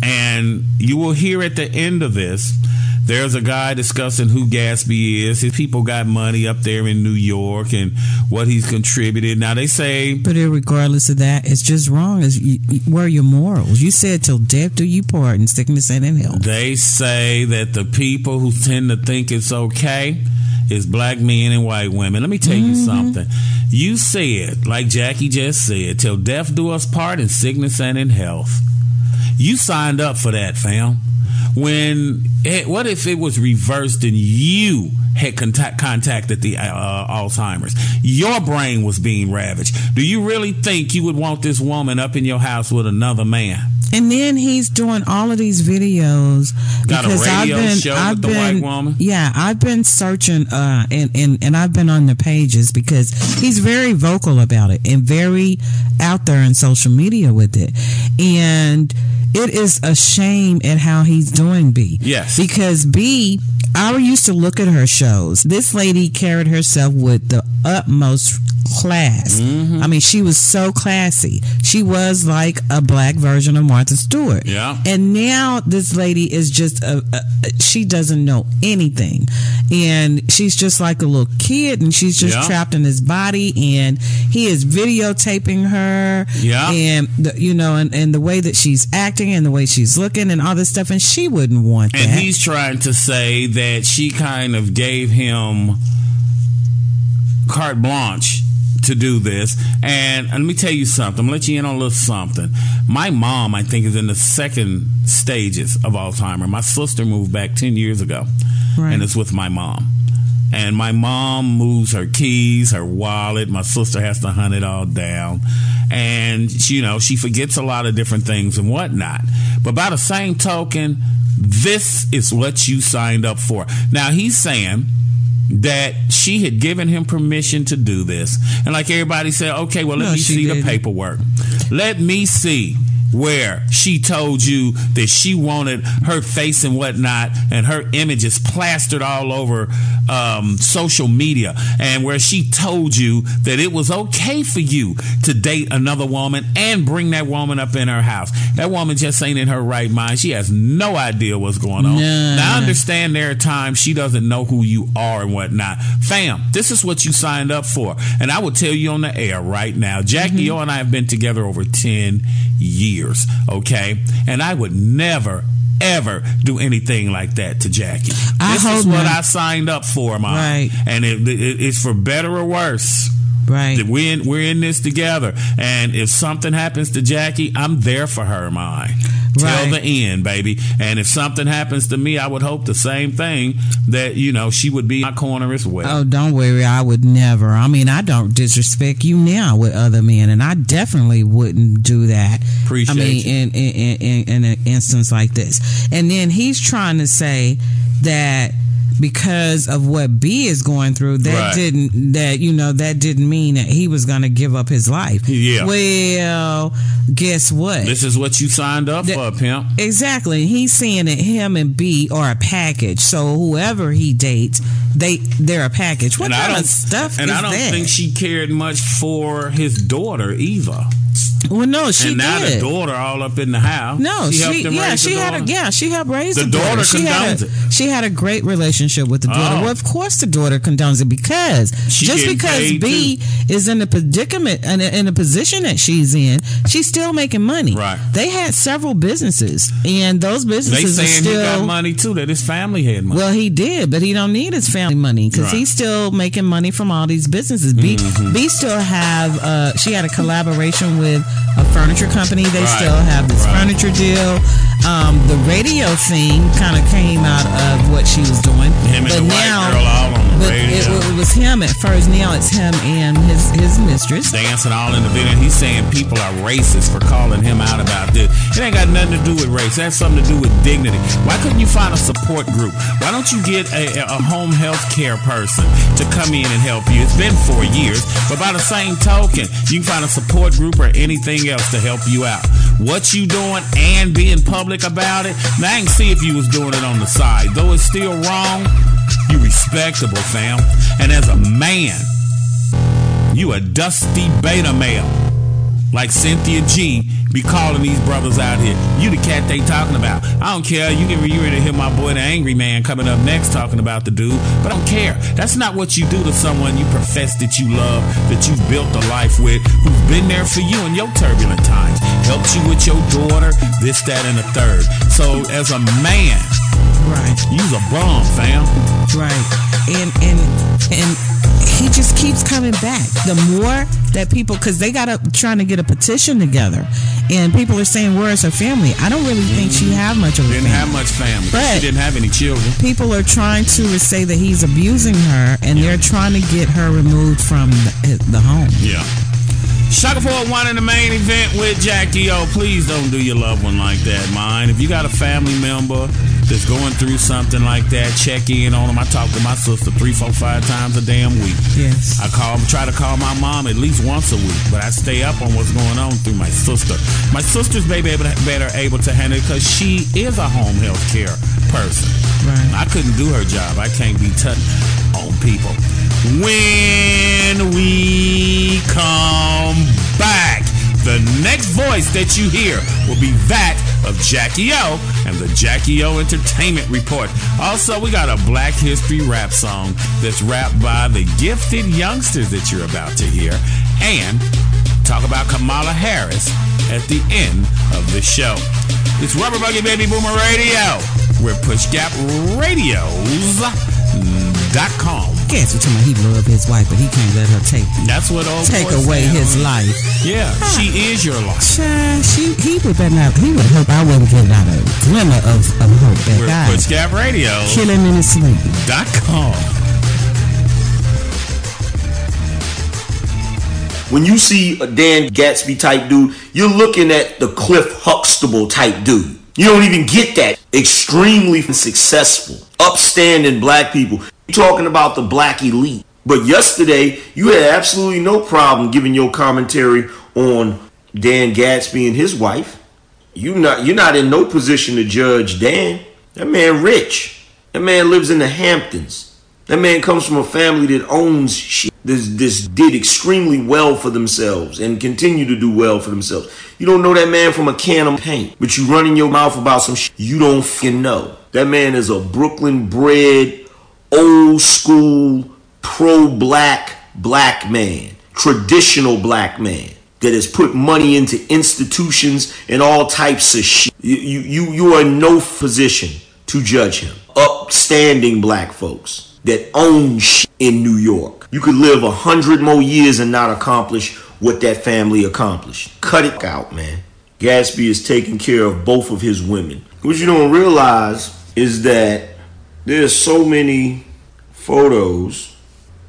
And you will hear at the end of this, there's a guy discussing who Gasby is. His people got money up there in New York and what he's contributed. Now they say, but regardless of that, it's just wrong. As where are your morals? You said till death do you part in sickness and in health. They say that the people who tend to think it's okay is black men and white women. Let me tell mm-hmm. you something. You said, like Jackie just said, till death do us part in sickness and in health. You signed up for that, fam. When it, what if it was reversed and you had contact, contacted the uh, Alzheimer's? Your brain was being ravaged. Do you really think you would want this woman up in your house with another man? And then he's doing all of these videos Got because I've been, I've been, Yeah, I've been searching uh, and, and and I've been on the pages because he's very vocal about it and very out there in social media with it. And it is a shame at how he's doing B. Yes. Because B I used to look at her shows. This lady carried herself with the utmost class. Mm-hmm. I mean, she was so classy. She was like a black version of Martha Stewart. Yeah. And now this lady is just a, a, she doesn't know anything, and she's just like a little kid, and she's just yeah. trapped in his body, and he is videotaping her. Yeah. And the, you know, and, and the way that she's acting and the way she's looking and all this stuff, and she wouldn't want and that. And he's trying to say that she kind of gave him carte blanche to do this. And, let me tell you something. I'm let you in on a little something. My mom, I think, is in the second stages of Alzheimer. My sister moved back ten years ago, right. and it's with my mom. And my mom moves her keys, her wallet. My sister has to hunt it all down, and she, you know she forgets a lot of different things and whatnot. But by the same token, this is what you signed up for. Now he's saying that she had given him permission to do this. And like everybody said, okay, well, let No, me see the didn't. paperwork. Let me see where she told you that she wanted her face and whatnot and her images plastered all over um, social media and where she told you that it was okay for you to date another woman and bring that woman up in her house. That woman just ain't in her right mind. She has no idea what's going on. Nah. Now, I understand there are times she doesn't know who you are and whatnot. Fam, this is what you signed up for. And I will tell you on the air right now, Jackie O and I have been together over 10 years, okay? And I would never, ever do anything like that to Jackie. I this is what not. I signed up for, Mom. Right. And it, it, it's for better or worse. Right. We're in, we're in this together. And if something happens to Jackie, I'm there for her, my. Till Right. the end, baby. And if something happens to me, I would hope the same thing that, you know, she would be my corner as well. Oh, don't worry. I would never. I mean, I don't disrespect you now with other men, and I definitely wouldn't do that. Appreciate I mean, in, in in in an instance like this, and then he's trying to say that because of what B is going through, that Right. didn't that you know that didn't mean that he was going to give up his life. Yeah. Well, guess what? This is what you signed up for, pimp. Exactly. He's saying that him and B are a package. So whoever he dates, they they're a package. What and kind I don't, of stuff and I don't that? think she cared much for his daughter either. well, no, she and now did. the daughter all up in the house. no, she, she, yeah, she the had a daughter. yeah, she helped raise The the, daughter She had a, she had a great relationship with the daughter. Oh. Well, of course, the daughter condones it because She just because B is in the predicament and in a position that she's in, she's still making money. Right. They had several businesses, and those They businesses are saying still he got money too. That his family had money. Well, he did, but he don't need his family money because Right. he's still making money from all these businesses. B, Mhm. B still have. Uh, she had a collaboration with a furniture company. They Right. still have this Right. furniture deal. Um, the radio thing kind of came out of what she was doing, him and but the now, white girl all on but it, it was him at first. Now it's him and his his mistress. dancing all in the video. He's saying people are racist for calling him out about this. It ain't got nothing to do with race. It has something to do with dignity. Why couldn't you find a support group? Why don't you get a, a home health care person to come in and help you? It's been four years, but by the same token, you can find a support group or anything else to help you out. What you doing and being public about it? Now I can see if you was doing it on the side. Though it's still wrong, you respectable, fam. And as a man, you a dusty beta male. Like Cynthia G be calling these brothers out here. You the cat they talking about. I don't care. You can you ready to hear my boy the angry man coming up next talking about the dude. But I don't care. That's not what you do to someone you profess that you love, that you've built a life with, who's been there for you in your turbulent times. Helped you with your daughter, this, that, and the third. So as a man, Right. you's a bum, fam. Right. And and and he just keeps coming back. The more that people, because they got up trying to get a petition together, and people are saying, "Where's her family?" I don't really think she mm-hmm. have much of a Didn't family. have much family. But- she didn't have any children. People are trying to say that he's abusing her, and they're trying to get her removed from the, the home. Yeah. Shaka Ford one in the main event with Jackie O. Please don't do your loved one like that, mine. If you got a family member that's going through something like that, check in on them. I talk to my sister three, four, five times a damn week. Yes. I call, try to call my mom at least once a week, but I stay up on what's going on through my sister. My sister's baby able to, better able to handle it because she is a home health care person. Right. I couldn't do her job. I can't be touching on people. When we come back, the next voice that you hear will be that of Jackie O and the Jackie O Entertainment Report. Also, we got a Black History rap song that's rapped by the gifted youngsters that you're about to hear. And talk about Kamala Harris at the end of the show. It's Rubber Buggy Baby Boomer Radio. We're Push Gap Cancer.com. Cancer to my he loved his wife, but he can't let her take That's what all take away his on. life. Yeah, she is your life. She he would better not he would hope I wouldn't get out a glimmer of, of hope that We're, God. Scab Radio. Killing in his sleep. Dot com. When you see a Dan Gasby type dude, you're looking at the Cliff Huxtable type dude. You don't even get that. Extremely successful, upstanding black people. Talking about the black elite. But yesterday, you had absolutely no problem giving your commentary on Dan Gasby and his wife. You not you're not in no position to judge Dan. That man rich. That man lives in the Hamptons. That man comes from a family that owns shit. This this did extremely well for themselves and continue to do well for themselves. You don't know that man from a can of paint, but you running your mouth about some shit you don't fucking know. That man is a Brooklyn bred, old school, pro black black man, traditional black man that has put money into institutions and all types of shit. You, you, you, are in no position to judge him. Upstanding black folks that own shit in New York. You could live a hundred more years and not accomplish what that family accomplished. Cut it out, man. Gasby is taking care of both of his women. What you don't realize is that there's so many photos.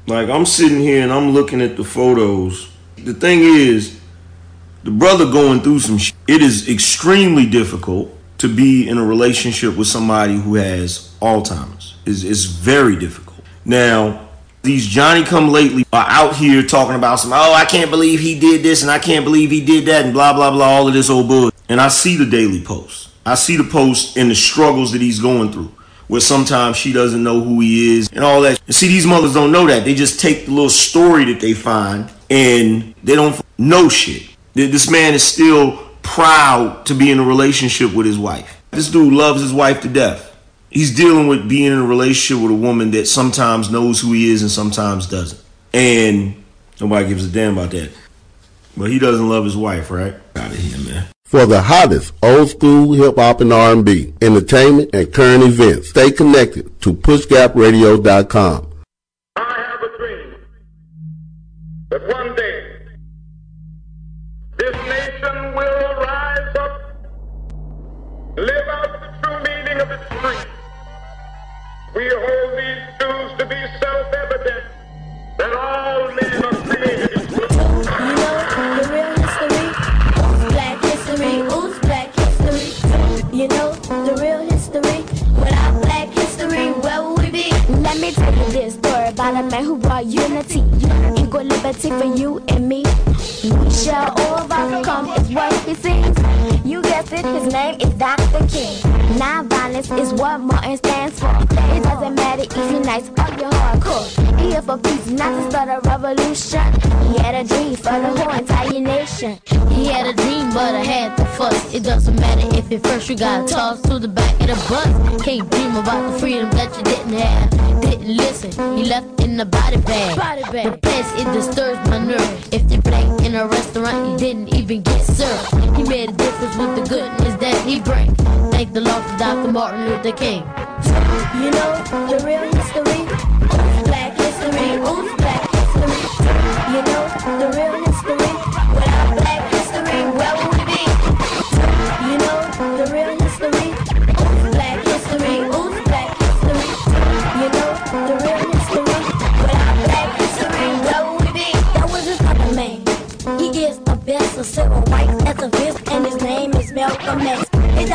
Like I'm sitting here and I'm looking at the photos. The thing is, the brother going through some shit. It is extremely difficult to be in a relationship with somebody who has Alzheimer's. It's, it's very difficult. Now, these Johnny come lately are out here talking about some, oh, I can't believe he did this and I can't believe he did that and blah, blah, blah, all of this old bull. And I see the daily posts. I see the posts and the struggles that he's going through. Where sometimes she doesn't know who he is and all that. And see, these mothers don't know that. They just take the little story that they find and they don't know shit. This man is still proud to be in a relationship with his wife. This dude loves his wife to death. He's dealing with being in a relationship with a woman that sometimes knows who he is and sometimes doesn't. And nobody gives a damn about that. But he doesn't love his wife, right? Out of here, man. For the hottest old school hip hop and R&B, entertainment, and current events, stay connected to PushGapRadio.com. I have a dream that one day this nation will rise up, live out the true meaning of its creed. We hold about a man who brought unity, equal liberty for you and me. We shall all overcome is what he sings. You guessed it, his name is Dr. King. Non-violence is what Martin stands for. It doesn't matter if you're nice or you're hardcore. He here for peace, not to start a revolution. He had a dream for the whole entire nation. He had a dream, but I had to fuss. It doesn't matter if at first you got tossed to the back of the bus. Can't dream about the freedom that you didn't have. Didn't listen, he left in the body bag. Body bag. The place, it disturbs my nerve. If you play in a restaurant, you didn't even get served. He made a difference with the goodness that he bring. Thank the Lord for Dr. Martin Luther King. You know the real history? Oops, black history. Oops, black history. You know the real civil rights activist, and his name is Malcolm X.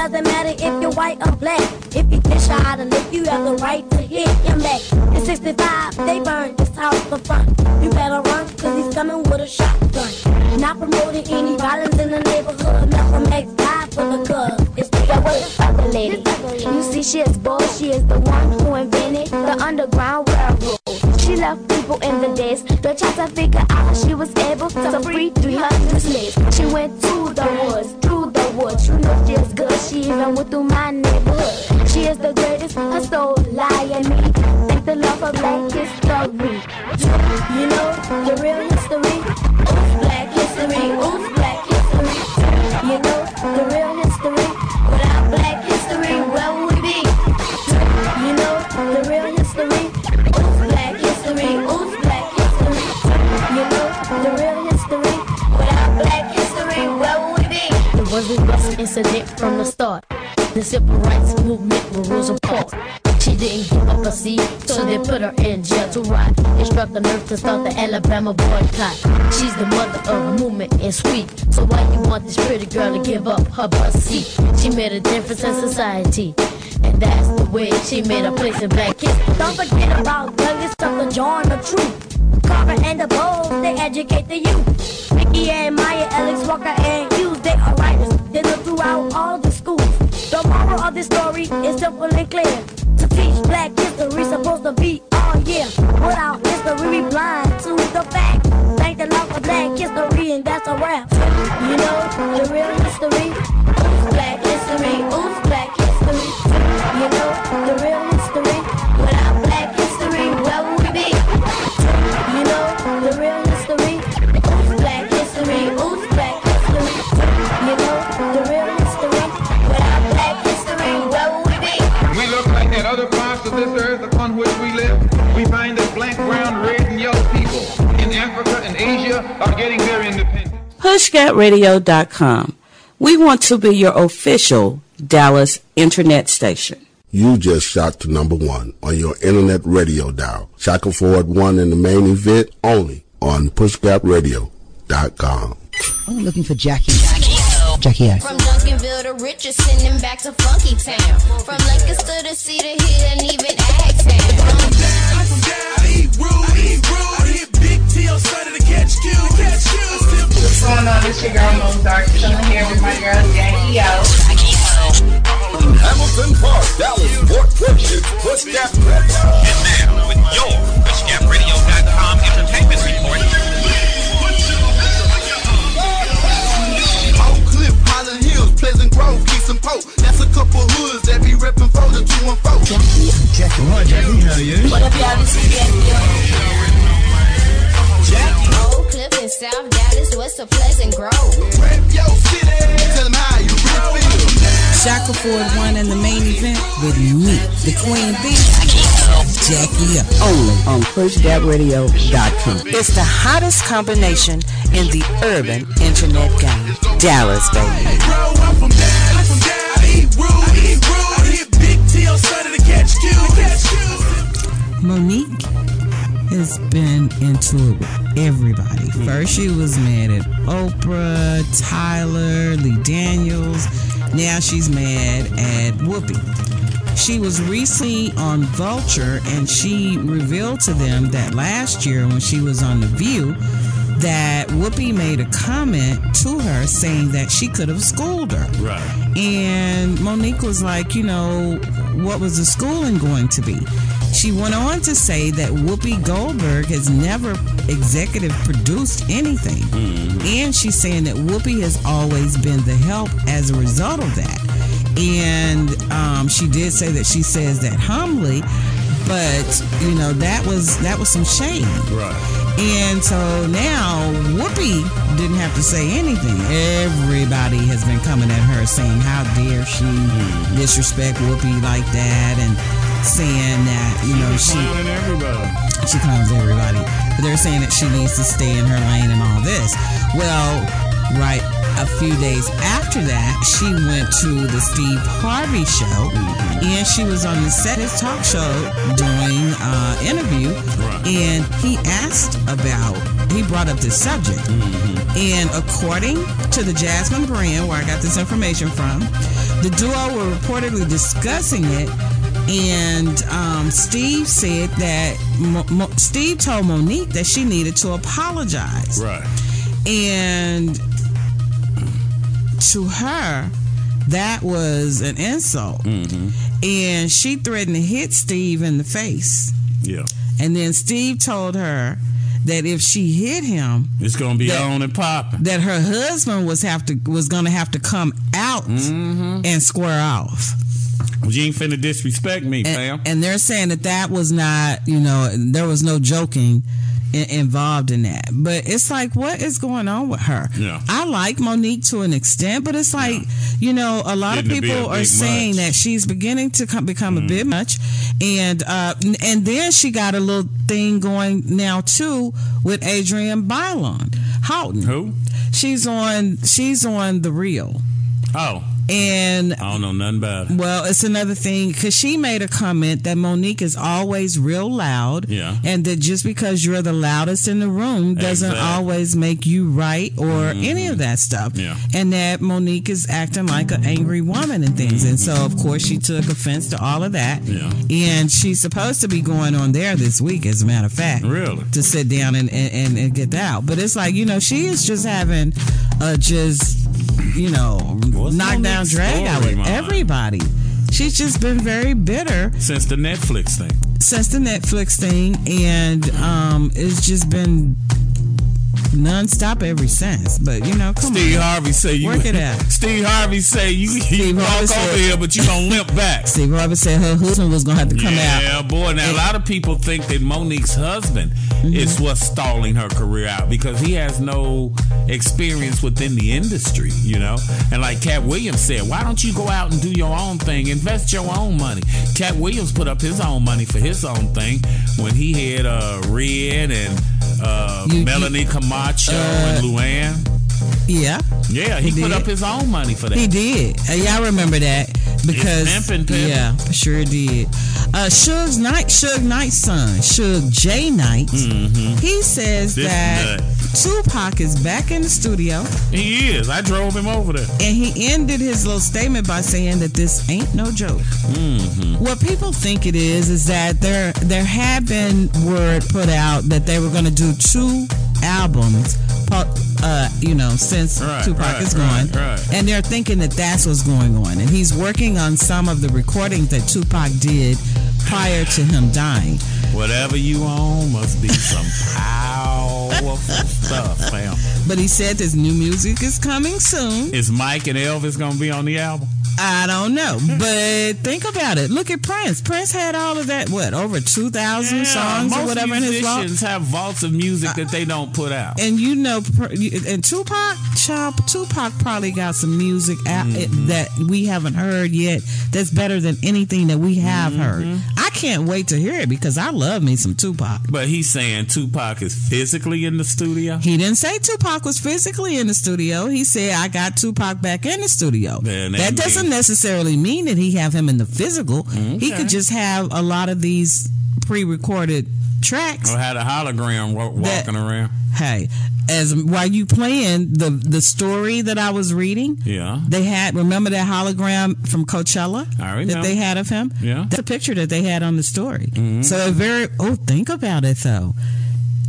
Doesn't matter if you're white or black. If you get shot and if you have the right to hit him back. In 65, they burned this house for fun. You better run, cause he's coming with a shotgun. Not promoting any violence in the neighborhood. Malcolm X died for the cause. It's that this other lady. You see, she is bold. She is the one who invented the underground railroad. She left people in the days to try to figure out she was able to free 300 slaves. She went to the woods, through the You know she is good. She even went through my neighborhood. She is the greatest. Her soul lie in me. Thank the Lord for black history. You know the real history. Oops, black history. Oops, black history. You know the real history. Without black history, where would we be? You know the real history. From the start. The civil rights movement with Rosa Parks. She didn't give up her seat, so they put her in jail to rot. It struck a nerve to start the Alabama boycott. She's the mother of a movement and sweet. So why you want this pretty girl to give up her bus seat? She made a difference in society. And that's the way she made a place in black history. Don't forget about Douglas Sutherland, John the Truth. Carver and the Bowles, they educate the youth. Mickey and Maya, Alice Walker and Hughes, they are writers. They look throughout all the schools. The moral of this story is simple and clear. To teach black history, supposed to be all year. Without history, we blind to the fact. Thank the Lord for black history, and that's a wrap. You know, the real history. Independence. PushGapRadio.com. We want to be your official Dallas internet station. You just shot to number one on your internet radio dial. Shaka Ford won in the main event only on pushgapradio.com. I'm looking for Jackie. Jackie O. From Duncanville to Richardson and back to Funky Town. From Lancaster to Cedar Hill and even Agtown. What's going on? It's your girl Mozart. Chilling here with my girl Jackie O. Hamilton Park, Dallas, Fort Worth, it's Push Radio. And now, with your PushGapRadio.com entertainment report. Oak Cliff, Highland Hills, Pleasant Grove, Keystone Pope. That's a couple hoods that be reppin' for the 214. Jackie. Right, Jackie, how you? What up, y'all? This is Jackie Oak Cliff in South Dallas, west a Pleasant Grove. Rep your city. Tell them how you really feel. Shaka Ford won in the main event with me, the Queen Bee, Jackie O. Only on PushGapRadio.com. It's the hottest combination in the urban internet game. Dallas, baby. Mo'Nique has been into it with everybody. Mm. First, she was mad at Oprah, Tyler, Lee Daniels. Now she's mad at Whoopi. She was recently on Vulture and she revealed to them that last year when she was on The View, that Whoopi made a comment to her saying that she could have schooled her. Right. And Mo'Nique was like, you know, what was the schooling going to be? She went on to say that Whoopi Goldberg has never executive produced anything. And she's saying that Whoopi has always been the help as a result of that. And um, she did say that she says that humbly, but you know that was that was some shame. Right. And so now Whoopi didn't have to say anything. Everybody has been coming at her saying, How dare she disrespect Whoopi like that and saying that, you know, she she clowns everybody. But they're saying that she needs to stay in her lane and all this. Well, right a few days after that, she went to the Steve Harvey show and she was on the set of his talk show doing uh interview and he asked about he brought up this subject. And according to the Jasmine brand where I got this information from, the duo were reportedly discussing it and um, Steve said that Mo- Mo- Steve told Mo'Nique that she needed to apologize. Right. And to her, that was an insult. And she threatened to hit Steve in the face. Yeah. And then Steve told her that if she hit him, It's gonna be That- on and popping. that her husband was have to was going to have to come out and square off. Well, you ain't finna disrespect me, fam. And they're saying that that was not, you know, there was no joking in, involved in that. But it's like, what is going on with her? Yeah. I like Mo'Nique to an extent, but it's like, you know, a lot Getting of people are saying much. Mm. that she's beginning to come, become a bit much, and uh, and then she got a little thing going now too with Adrienne Bailon Houghton. Who? She's on. She's on the real. Oh. And I don't know nothing about it. well, it's another thing because she made a comment that Mo'Nique is always real loud. Yeah. And that just because you're the loudest in the room doesn't Exactly. Mm-hmm. always make you right or any of that stuff. Yeah. And that Mo'Nique is acting like an angry woman and things. And so, of course, she took offense to all of that. Yeah. And she's supposed to be going on there this week, as a matter of fact. Really? To sit down and, and, and, and get that out. But it's like, you know, she is just having uh, just, you know, knockdown Mo'Nique's drag out with everybody. She's just been very bitter Since the Netflix thing. since the Netflix thing, and um, it's just been nonstop ever since. But you know, come Steve on, Steve Harvey say you work it *laughs* out. Steve Harvey say you, *laughs* you walk Harvey over said- here, but you gonna limp back. Steve Harvey said her husband was gonna have to come out. yeah, boy. Now a lot of people think that Mo'Nique's husband Mm-hmm. is what's stalling her career out because he has no experience within the industry, you know. And like Katt Williams said, why don't you go out and do your own thing, invest your own money? Katt Williams put up his own money for his own thing when he had uh, Red and uh, You- you- Camacho and Luann. Yeah, Yeah, he, He put up his own money for that. he did. Uh, y'all remember that because pimpin', pimpin'. yeah, sure did. Uh, Suge Knight, Suge Knight's son, Suge J Knight, he says Mm-hmm. This that. Tupac is back in the studio. He is. I drove him over there. And he ended his little statement by saying that this ain't no joke. Mm-hmm. What people think it is is that there there had been word put out that they were going to do two albums, uh, you know, since Right, Tupac right, is gone, right, and they're thinking that that's what's going on, and he's working on some of the recordings that Tupac did prior to him dying. Whatever you own must be some powerful stuff, fam. But he said this new music is coming soon. Is Mike and Elvis gonna be on the album? I don't know, but think about it. Look at Prince. Prince had all of that. What over two thousand Yeah, songs or whatever in his vault. musicians have vaults of music that they don't put out. And you know, and Tupac, Chop, Tupac probably got some music out Mm-hmm. that we haven't heard yet. That's better than anything that we have heard. Mm-hmm. I can't wait to hear it because I love me some Tupac. But he's saying Tupac is physically in the studio. He didn't say Tupac was physically in the studio. He said I got Tupac back in the studio. Then that that doesn't necessarily mean that he have him in the physical. He could just have a lot of these pre-recorded tracks. Or had a hologram wa- That- walking around. Hey, as while you playing the the story that I was reading, Yeah. they had remember that hologram from Coachella I remember. that they had of him. Yeah. that's a picture that they had on the story. Mhm. So very oh, think about it though.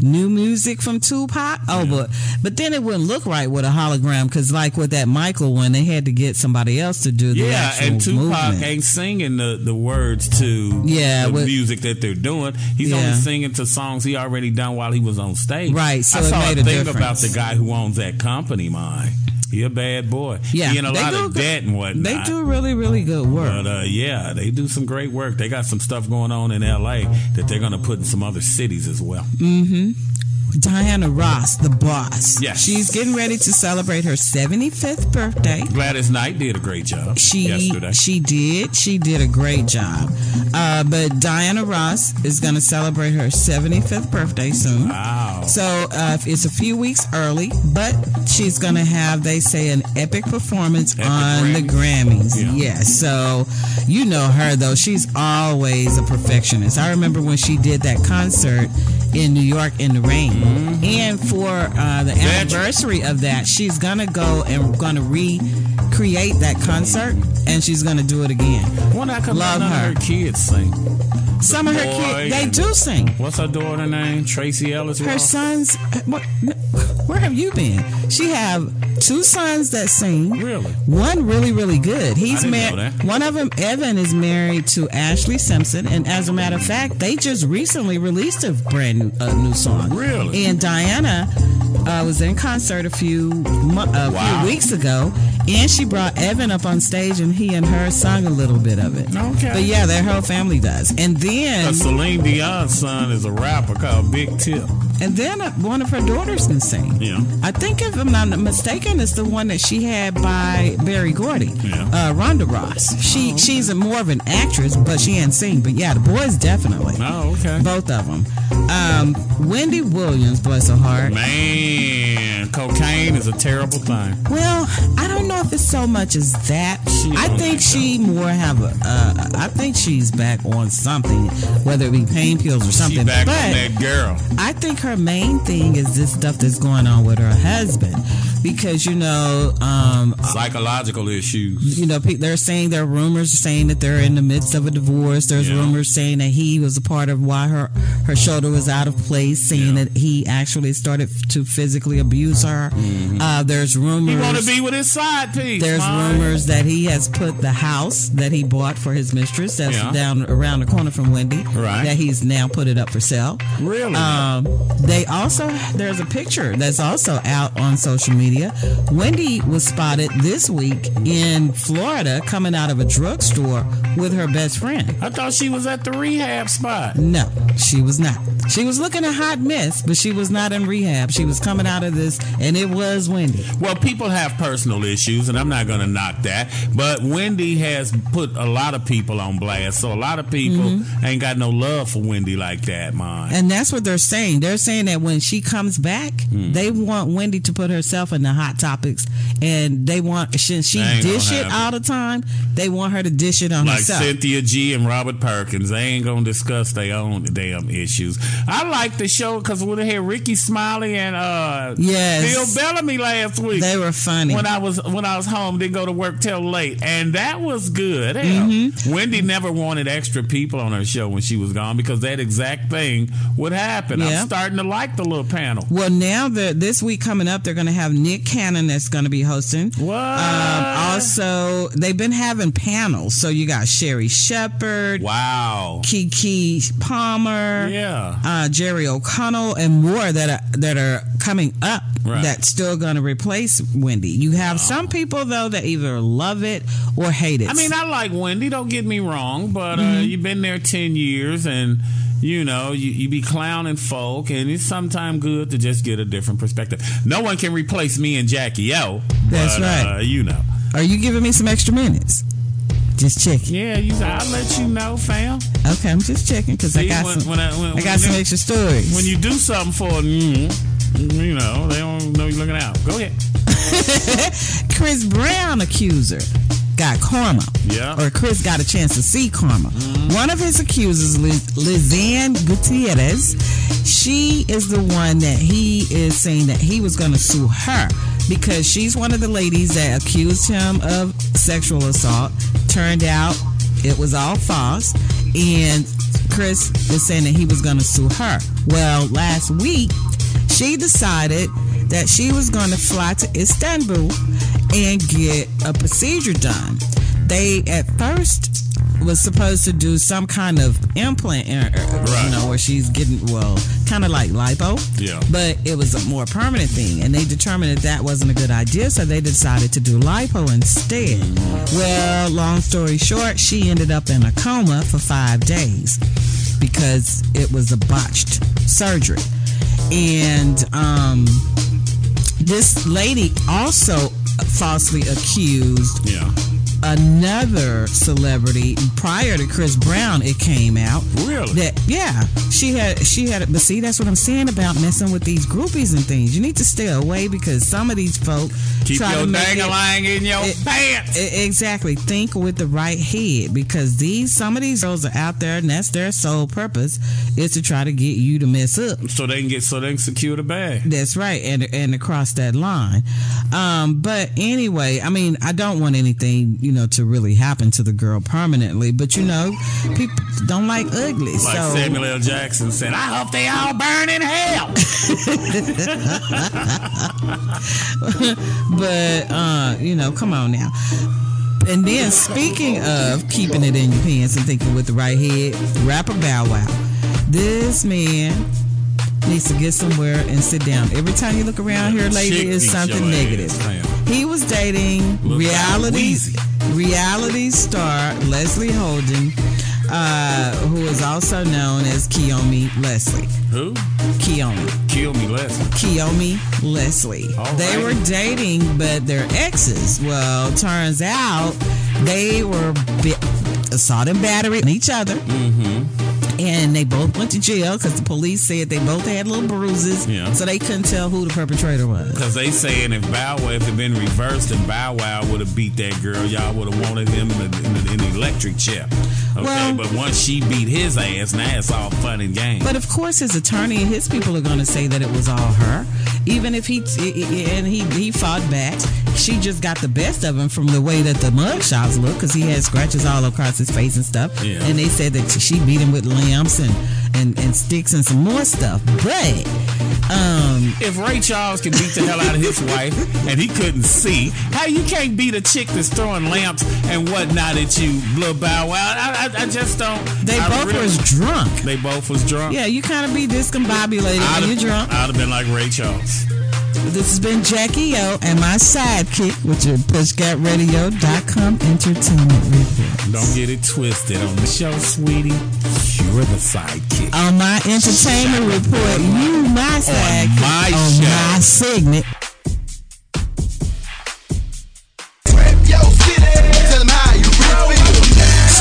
New music from Tupac. Oh, but but then it wouldn't look right with a hologram because, like with that Michael one, they had to get somebody else to do the Yeah, and Tupac movement. ain't singing the, the words to Yeah, the with- music that they're doing. He's Yeah. only singing to songs he already done while he was on stage. Right, so I it saw made a a thing about the guy who owns that company, mine. He a bad boy. Yeah, he in a lot of good- debt and whatnot. They do really really good work. But uh, yeah, they do some great work. They got some stuff going on in L.A. that they're going to put in some other cities as well. Mm-hmm. Diana Ross, the boss. Yes. She's getting ready to celebrate her 75th birthday. Gladys Knight did a great job She yesterday. she did she did a great job, uh, but Diana Ross is going to celebrate her 75th birthday soon. Wow! So uh, it's a few weeks early, but she's going to have they say an epic performance on the Grammys. Yes, so you know her though; she's always a perfectionist. I remember when she did that concert in New York in the rain, Mm-hmm. and for uh, the anniversary of that, she's gonna go and gonna recreate that concert, and she's gonna do it again. Why not come Love her. of her kids sing? Some of her kids, they do sing. What's her daughter name? Tracee Ellis. Her sons, what, where have you been? She have two sons that sing. Really? One really, really good. He's I married. One of them, Evan, is married to Ashlee Simpson, and as a matter of fact, they just recently released a brand new, uh, new song. Really? And Diana uh, was in concert a few mo- a Wow. few weeks ago, and she brought Evan up on stage, and he and her sung a little bit of it. Okay. But yeah, their whole family does. And then Uh, Celine Dion's son is a rapper called Big Tip. And then uh, one of her daughters can sing. Yeah. I think if I'm not mistaken, it's the one that she had by Berry Gordy, Yeah. uh, Rhonda Ross. She she's a more of an actress, but she ain't sing. But yeah, the boys definitely. Oh, okay. Both of them. Um, Wendy Williams, bless her heart. Man, cocaine is a terrible thing. Well, I don't know if it's so much as that. She I think she more have a. Uh, I think she's back on something, whether it be pain pills or something. She back but on that girl. I think her main thing is this stuff that's going on with her husband, because you know, um, Psychological issues. you know, they're saying there are rumors saying that they're in the midst of a divorce. There's Yeah. rumors saying that he was a part of why her her shoulder was out of place, saying that he actually started to physically abuse her. Uh, there's rumors. He want to be with his side piece. There's man. rumors that he has put the house that he bought for his mistress that's Yeah. down around the corner from Wendy. Right. That he's now put it up for sale. Really? Um, they also there's a picture that's also out on social media. Wendy was spotted this week in Florida coming out of a drugstore with her best friend. I thought she was at the rehab spot. No, she was not. She was looking a hot mess, but she was not in rehab. She was coming out of this, and it was Wendy. Well, people have personal issues, and I'm not going to knock that. But Wendy has put a lot of people on blast, so a lot of people Mm-hmm. ain't got no love for Wendy like that, man. And that's what they're saying. They're saying that when she comes back, Hmm. they want Wendy to put herself in the hot topics, and they want since she dish it all the time, they want her to dish it on like herself. Cynthia G and Robert Perkins, they ain't gonna discuss their own damn issues. I like the show because we had Rickey Smiley and uh, Yes. Bill Bellamy last week. They were funny. when I was when I was home, didn't go to work till late, and that was good. Mm-hmm. Wendy never wanted extra people on her show when she was gone because that exact thing would happen. Yeah. I'm starting to like the little panel. Well, now that this week coming up, they're going to have Nick Cannon that's going to be hosting. What? Um, also, they've been having panels. So you got Sherri Shepherd, Wow. Keke Palmer, Yeah. uh, Jerry O'Connell, and more that are that are coming up. Right. That's still going to replace Wendy. You have some people though that either love it or hate it. I mean, I like Wendy. Don't get me wrong, but uh, Mm-hmm. you've been there ten years, and you know you, you be clowning folk, and it's sometimes good to just get a different perspective. No one can replace me and Jackie O. That's but, right. Uh, you know. are you giving me some extra minutes? Just checking. Yeah, you. I'll let you know, fam. Okay, I'm just checking because I got when- some. when I- when- I got some extra stories. When you do something for mm, you know, they don't know you're looking out. Go ahead. *laughs* Chris Brown accuser got karma. Yeah. Or Chris got a chance to see karma. Mm-hmm. One of his accusers, Liz, Liziane Gutierrez, she is the one that he is saying that he was going to sue her because she's one of the ladies that accused him of sexual assault. Turned out it was all false. And Chris was saying that he was going to sue her. Well, last week, she decided that she was going to fly to Istanbul and get a procedure done. They at first was supposed to do some kind of implant, uh, uh, you know, where she's getting well, kind of like lipo. Yeah. But it was a more permanent thing, and they determined that that wasn't a good idea, so they decided to do lipo instead. Well, long story short, she ended up in a coma for five days because it was a botched surgery, and um, this lady also falsely accused Yeah. Another celebrity prior to Chris Brown. It came out Really? that yeah she had she had but see that's what I'm saying about messing with these groupies and things. You need to stay away because some of these folk Keep try your dang-a-lang in your it- pants. E- Exactly. Think with the right head because these some of these girls are out there and that's their sole purpose is to try to get you to mess up. so they can get so they can secure the bag. That's right, and and across that line. Um, but anyway, I mean, I don't want anything you know to really happen to the girl permanently. But you know, people don't like ugly, Like so Samuel L. Jackson said, I hope they all burn in hell. *laughs* but uh, you know, come on now. And then speaking of keeping it in your pants and thinking with the right head, rapper Bow Wow. This man needs to get somewhere and sit down. Every time you look around here, lady, is something negative. ass. He was dating Look reality like reality star Leslie Holden, uh, who is also known as Kiyomi Leslie. Who? Kiyomi. Kill me, Leslie. Kiyomi Leslie. All they right. were dating, but they're exes. Well, turns out they were bi- assault and battery on each other. Mm-hmm. And they both went to jail because the police said they both had little bruises. Yeah. So they couldn't tell who the perpetrator was. Because they saying if Bow Wow, if it been reversed and Bow Wow would have beat that girl, y'all would have wanted him in the, in the, the electric chair. Okay, Well- but once she beat his ass, now it's all fun and games. But of course, his attorney and his people are going to say that it was all her. Even if he and he he fought back, she just got the best of him from the way that the mugshots look because he had scratches all across his face and stuff. Yeah. And they said that she beat him with lamps and, and and sticks and some more stuff. But um, if Ray Charles can beat the hell out of his *laughs* wife and he couldn't see, how you can't beat a chick that's throwing lamps and whatnot at you, Lil Bow Wow? I, I, I just don't. They I both really- was drunk. They both was drunk. Yeah, you kind of be discombobulated I'd when have, you're drunk. I'd have been like Ray Charles. This has been Jackie O and my sidekick with your pushgapradio.com entertainment report. Don't get it twisted on the show, sweetie. You're the sidekick. On my entertainment report, you my sidekick. my on my segment.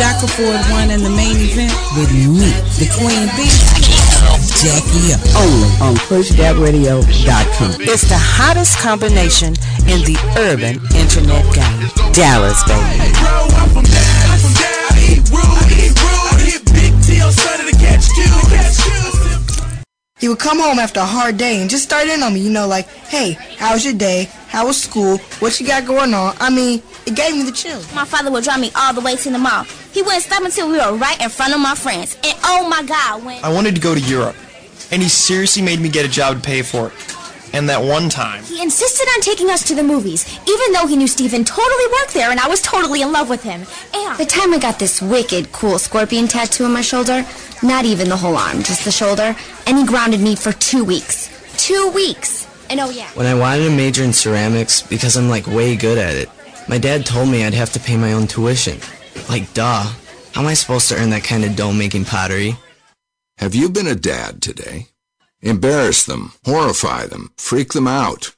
Shaka Ford won in the main event with me, the Queen Bee, Jackie O. Only on pushgapradio.com. It's the hottest combination in the urban internet game. Dallas, baby. He would come home after a hard day and just start in on me, you know, like, hey, how was your day? How was school? What you got going on? I mean, it gave me the chills. My father would drive me all the way to the mall. He wouldn't stop until we were right in front of my friends. And oh my God, when I wanted to go to Europe, and he seriously made me get a job to pay for it. And that one time, he insisted on taking us to the movies, even though he knew Steven totally worked there and I was totally in love with him. And The time I got this wicked cool scorpion tattoo on my shoulder, not even the whole arm, just the shoulder, and he grounded me for two weeks. Two weeks! and oh yeah, when I wanted to major in ceramics because I'm like way good at it, my dad told me I'd have to pay my own tuition. Like, duh. How am I supposed to earn that kind of dough making pottery? Have you been a dad today? Embarrass them, horrify them, freak them out.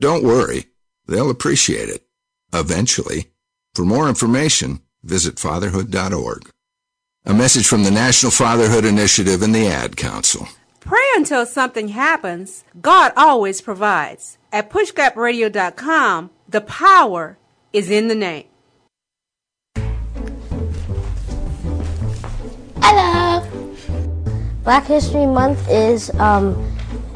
Don't worry, they'll appreciate it. Eventually. For more information, visit fatherhood.org. A message from the National Fatherhood Initiative and the Ad Council. Pray until something happens. God always provides. At pushgapradio.com, the power is in the name. Hello. Black History Month is um,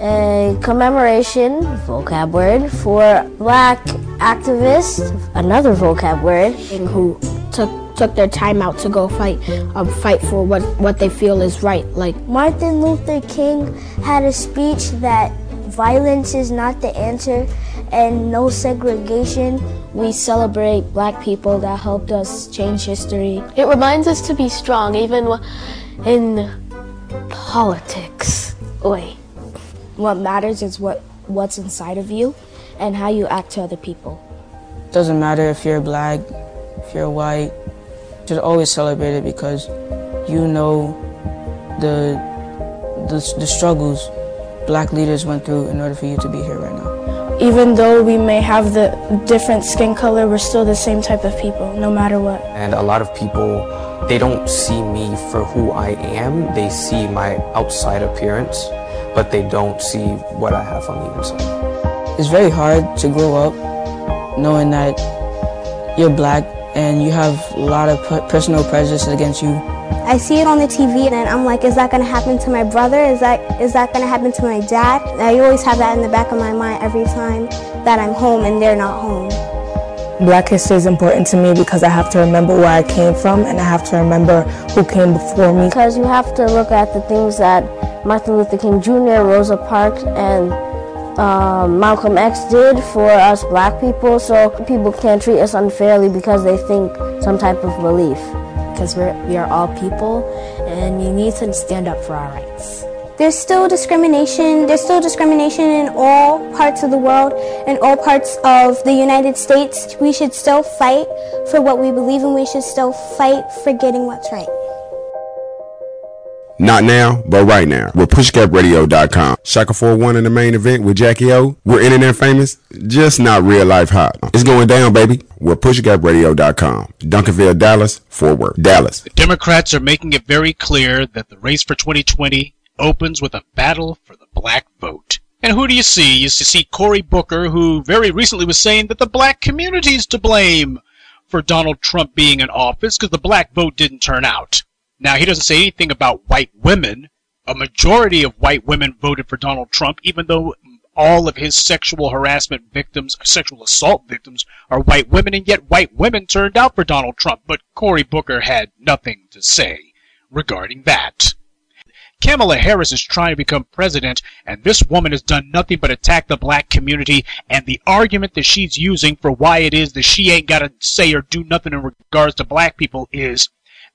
a commemoration vocab word for black activists, another vocab word, who took took their time out to go fight um, fight for what, what they feel is right. Like Martin Luther King had a speech that violence is not the answer and no segregation. We celebrate black people that helped us change history. It reminds us to be strong, even in politics. Wait. What matters is what what's inside of you and how you act to other people. Doesn't matter if you're black, if you're white, just always celebrate it because you know the, the the struggles black leaders went through in order for you to be here right now. Even though we may have the different skin color, we're still the same type of people, no matter what. And a lot of people, they don't see me for who I am. They see my outside appearance, but they don't see what I have on the inside. It's very hard to grow up knowing that you're black and you have a lot of personal prejudices against you. I see it on the TV and I'm like, is that gonna happen to my brother? Is that is that gonna happen to my dad? I always have that in the back of my mind every time that I'm home and they're not home. Black history is important to me because I have to remember where I came from and I have to remember who came before me. Because you have to look at the things that Martin Luther King Jr., Rosa Parks, and um, Malcolm X did for us black people, so people can't treat us unfairly because they think some type of belief. Because we're, we are all people, and we need to stand up for our rights. There's still discrimination. There's still discrimination in all parts of the world, in all parts of the United States. We should still fight for what we believe in. We should still fight for getting what's right. Not now, but right now. We're pushgapradio.com. Shaka 41 in the main event with Jackie O. We're internet famous, just not real life hot. Uh, it's going down, baby. We're pushgapradio.com. Duncanville, Dallas, Fort Worth, Dallas. The Democrats are making it very clear that the race for 2020 opens with a battle for the black vote. And who do you see? You see Cory Booker, who very recently was saying that the black community is to blame for Donald Trump being in office because the black vote didn't turn out. Now, he doesn't say anything about white women. A majority of white women voted for Donald Trump, even though all of his sexual harassment victims, sexual assault victims, are white women, and yet white women turned out for Donald Trump. But Cory Booker had nothing to say regarding that. Kamala Harris is trying to become president, and this woman has done nothing but attack the black community. And the argument that she's using for why it is that she ain't got to say or do nothing in regards to black people is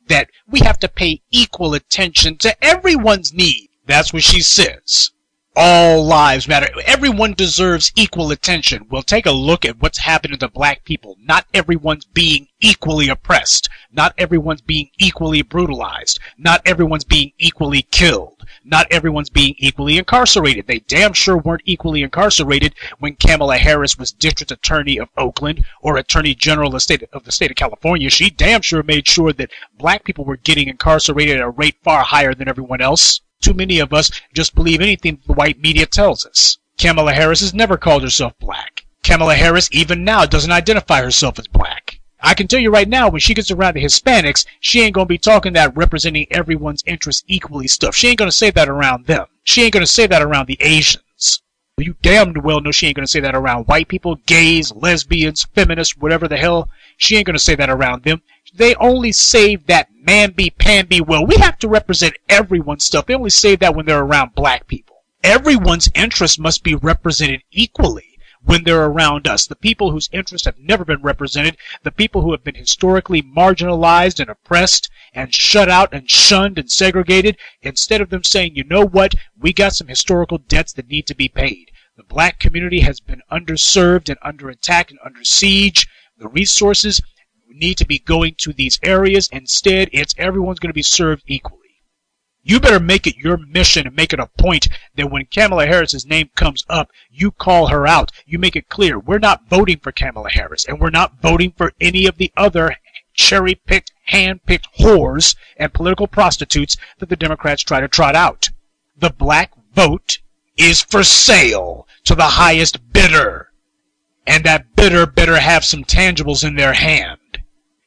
that we have to pay equal attention to everyone's need. That's what she says. All lives matter. Everyone deserves equal attention. We'll take a look at what's happening to black people. Not everyone's being equally oppressed. Not everyone's being equally brutalized. Not everyone's being equally killed. Not everyone's being equally incarcerated. They damn sure weren't equally incarcerated when Kamala Harris was district attorney of Oakland or attorney general of the state of, the state of California. She damn sure made sure that black people were getting incarcerated at a rate far higher than everyone else. Too many of us just believe anything the white media tells us. Kamala Harris has never called herself black. Kamala Harris, even now, doesn't identify herself as black. I can tell you right now, when she gets around the Hispanics, she ain't gonna be talking that representing everyone's interests equally stuff. She ain't gonna say that around them. She ain't gonna say that around the Asians. You damned well know she ain't gonna say that around white people, gays, lesbians, feminists, whatever the hell. She ain't gonna say that around them. They only save that man-be, pan-be. Well, we have to represent everyone's stuff. They only say that when they're around black people. Everyone's interests must be represented equally when they're around us. The people whose interests have never been represented, the people who have been historically marginalized and oppressed and shut out and shunned and segregated, instead of them saying, you know what, we got some historical debts that need to be paid. The black community has been underserved and under attack and under siege. The resources need to be going to these areas. Instead, it's everyone's going to be served equally. You better make it your mission and make it a point that when Kamala Harris's name comes up, you call her out. You make it clear we're not voting for Kamala Harris and we're not voting for any of the other cherry picked, hand picked whores and political prostitutes that the Democrats try to trot out. The black vote is for sale to the highest bidder. And that bidder better have some tangibles in their hand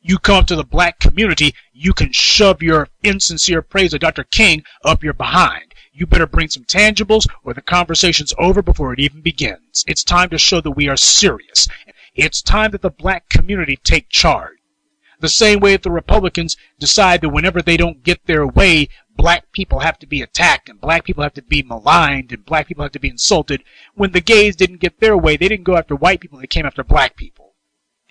you come to the black community, you can shove your insincere praise of Dr. King up your behind. You better bring some tangibles or the conversation's over before it even begins. It's time to show that we are serious. It's time that the black community take charge. The same way that the Republicans decide that whenever they don't get their way, black people have to be attacked and black people have to be maligned and black people have to be insulted. When the gays didn't get their way, they didn't go after white people, they came after black people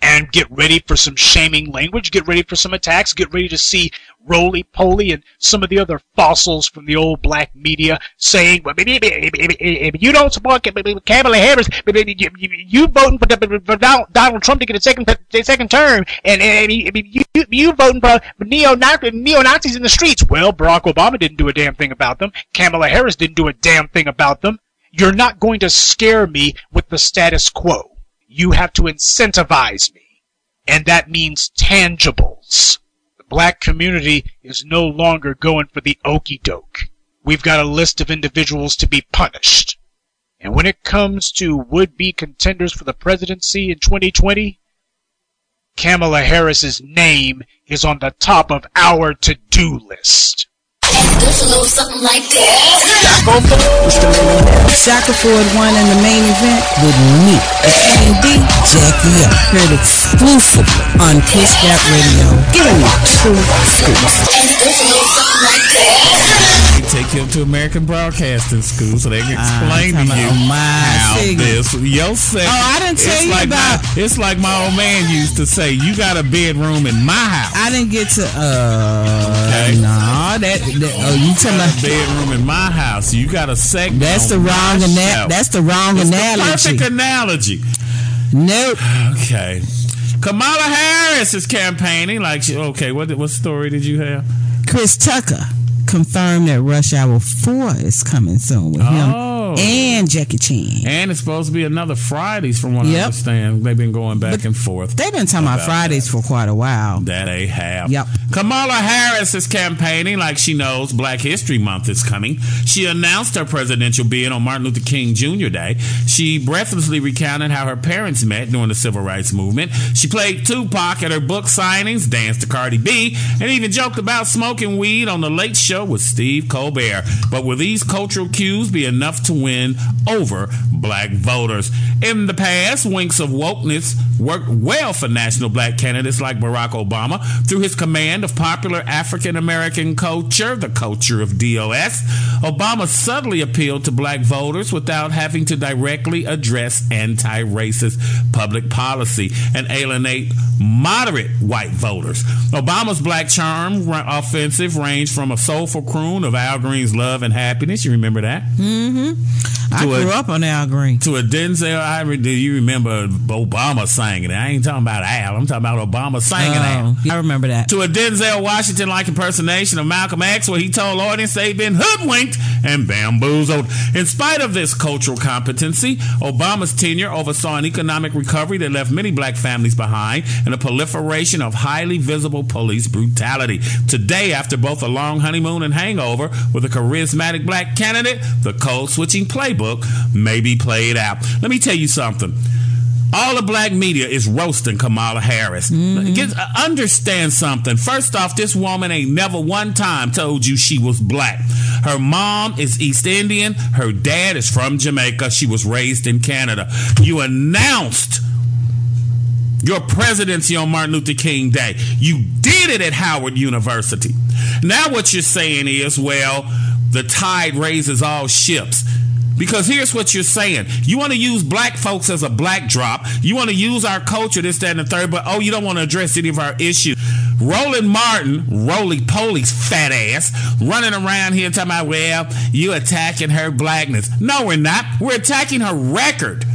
and get ready for some shaming language, get ready for some attacks, get ready to see Roly Poly and some of the other fossils from the old black media saying, well, you don't support Kamala Harris, you voting for Donald Trump to get a second second term, and, you, you voting for neo-Nazis in the streets. Well, Barack Obama didn't do a damn thing about them. Kamala Harris didn't do a damn thing about them. You're not going to scare me with the status quo you have to incentivize me. And that means tangibles. The black community is no longer going for the okey doke. We've got a list of individuals to be punished. And when it comes to would be contenders for the presidency in 2020, Kamala Harris's name is on the top of our to do list. Goes a little something like this. Shaka Ford won in the main event with me, Queen D, Jackie O. Heard exclusively on Push Gap Radio. Giving you true scoops. Take him to American Broadcasting School so they can explain to you how this your segment. Oh, I didn't tell you like about- My, it's like my old man used to say, "You got a bedroom in my house." I didn't get to, uh, Okay. no, that, that, oh, you talking about, bedroom in my house. You got a second. that's the wrong, my ana- that's the wrong It's the analogy. perfect analogy. Nope. Okay. Kamala Harris is campaigning like. Okay, what what story did you have? Chris Tucker confirmed that Rush Hour 4 is coming soon with Oh. him and Jackie Chan. And it's supposed to be another Fridays, from what I Yep. understand. They've been going back and forth. They've been talking about, Fridays for quite a while. That they have. Yep. Kamala Harris is campaigning like she knows Black History Month is coming. She announced her presidential bid on Martin Luther King Jr. Day. She breathlessly recounted how her parents met during the civil rights movement. She played Tupac at her book signings, danced to Cardi B, and even joked about smoking weed on the Late Show with Steve Colbert. But will these cultural cues be enough to win over black voters? In the past, winks of wokeness worked well for national black candidates like Barack Obama through his command of popular African American culture, the culture of DOS. Obama subtly appealed to black voters without having to directly address anti racist public policy and alienate moderate white voters. Obama's black charm offensive ranged from a soulful croon of Al Green's Love and Happiness. You remember that? Mm-hmm. I To a- grew up on Al Green. To a Denzel, I do you remember Obama singing it? I ain't talking about Al. I'm talking about Obama singing. Oh, I remember that. To a Denzel Washington like impersonation of Malcolm X, where he told audience they've been hoodwinked and bamboozled. In spite of this cultural competency, Obama's tenure oversaw an economic recovery that left many black families behind and a proliferation of highly visible police brutality. Today, after both a long honeymoon and hangover with a charismatic black candidate, the code switching playbook may be played out. Let me tell you something. All the black media is roasting Kamala Harris. Get, uh, understand something. First off, this woman ain't never one time told you she was black. Her mom is East Indian. Her dad is from Jamaica. She was raised in Canada. You announced your presidency on Martin Luther King Day. You did it at Howard University. Now what you're saying is, well, the tide raises all ships. Because here's what you're saying. You want to use black folks as a black drop. You want to use our culture, this, that, and the third, but oh, you don't want to address any of our issues. Roland Martin, roly poly's fat ass, running around here talking about, well, you attacking her blackness. No, we're not. We're attacking her record.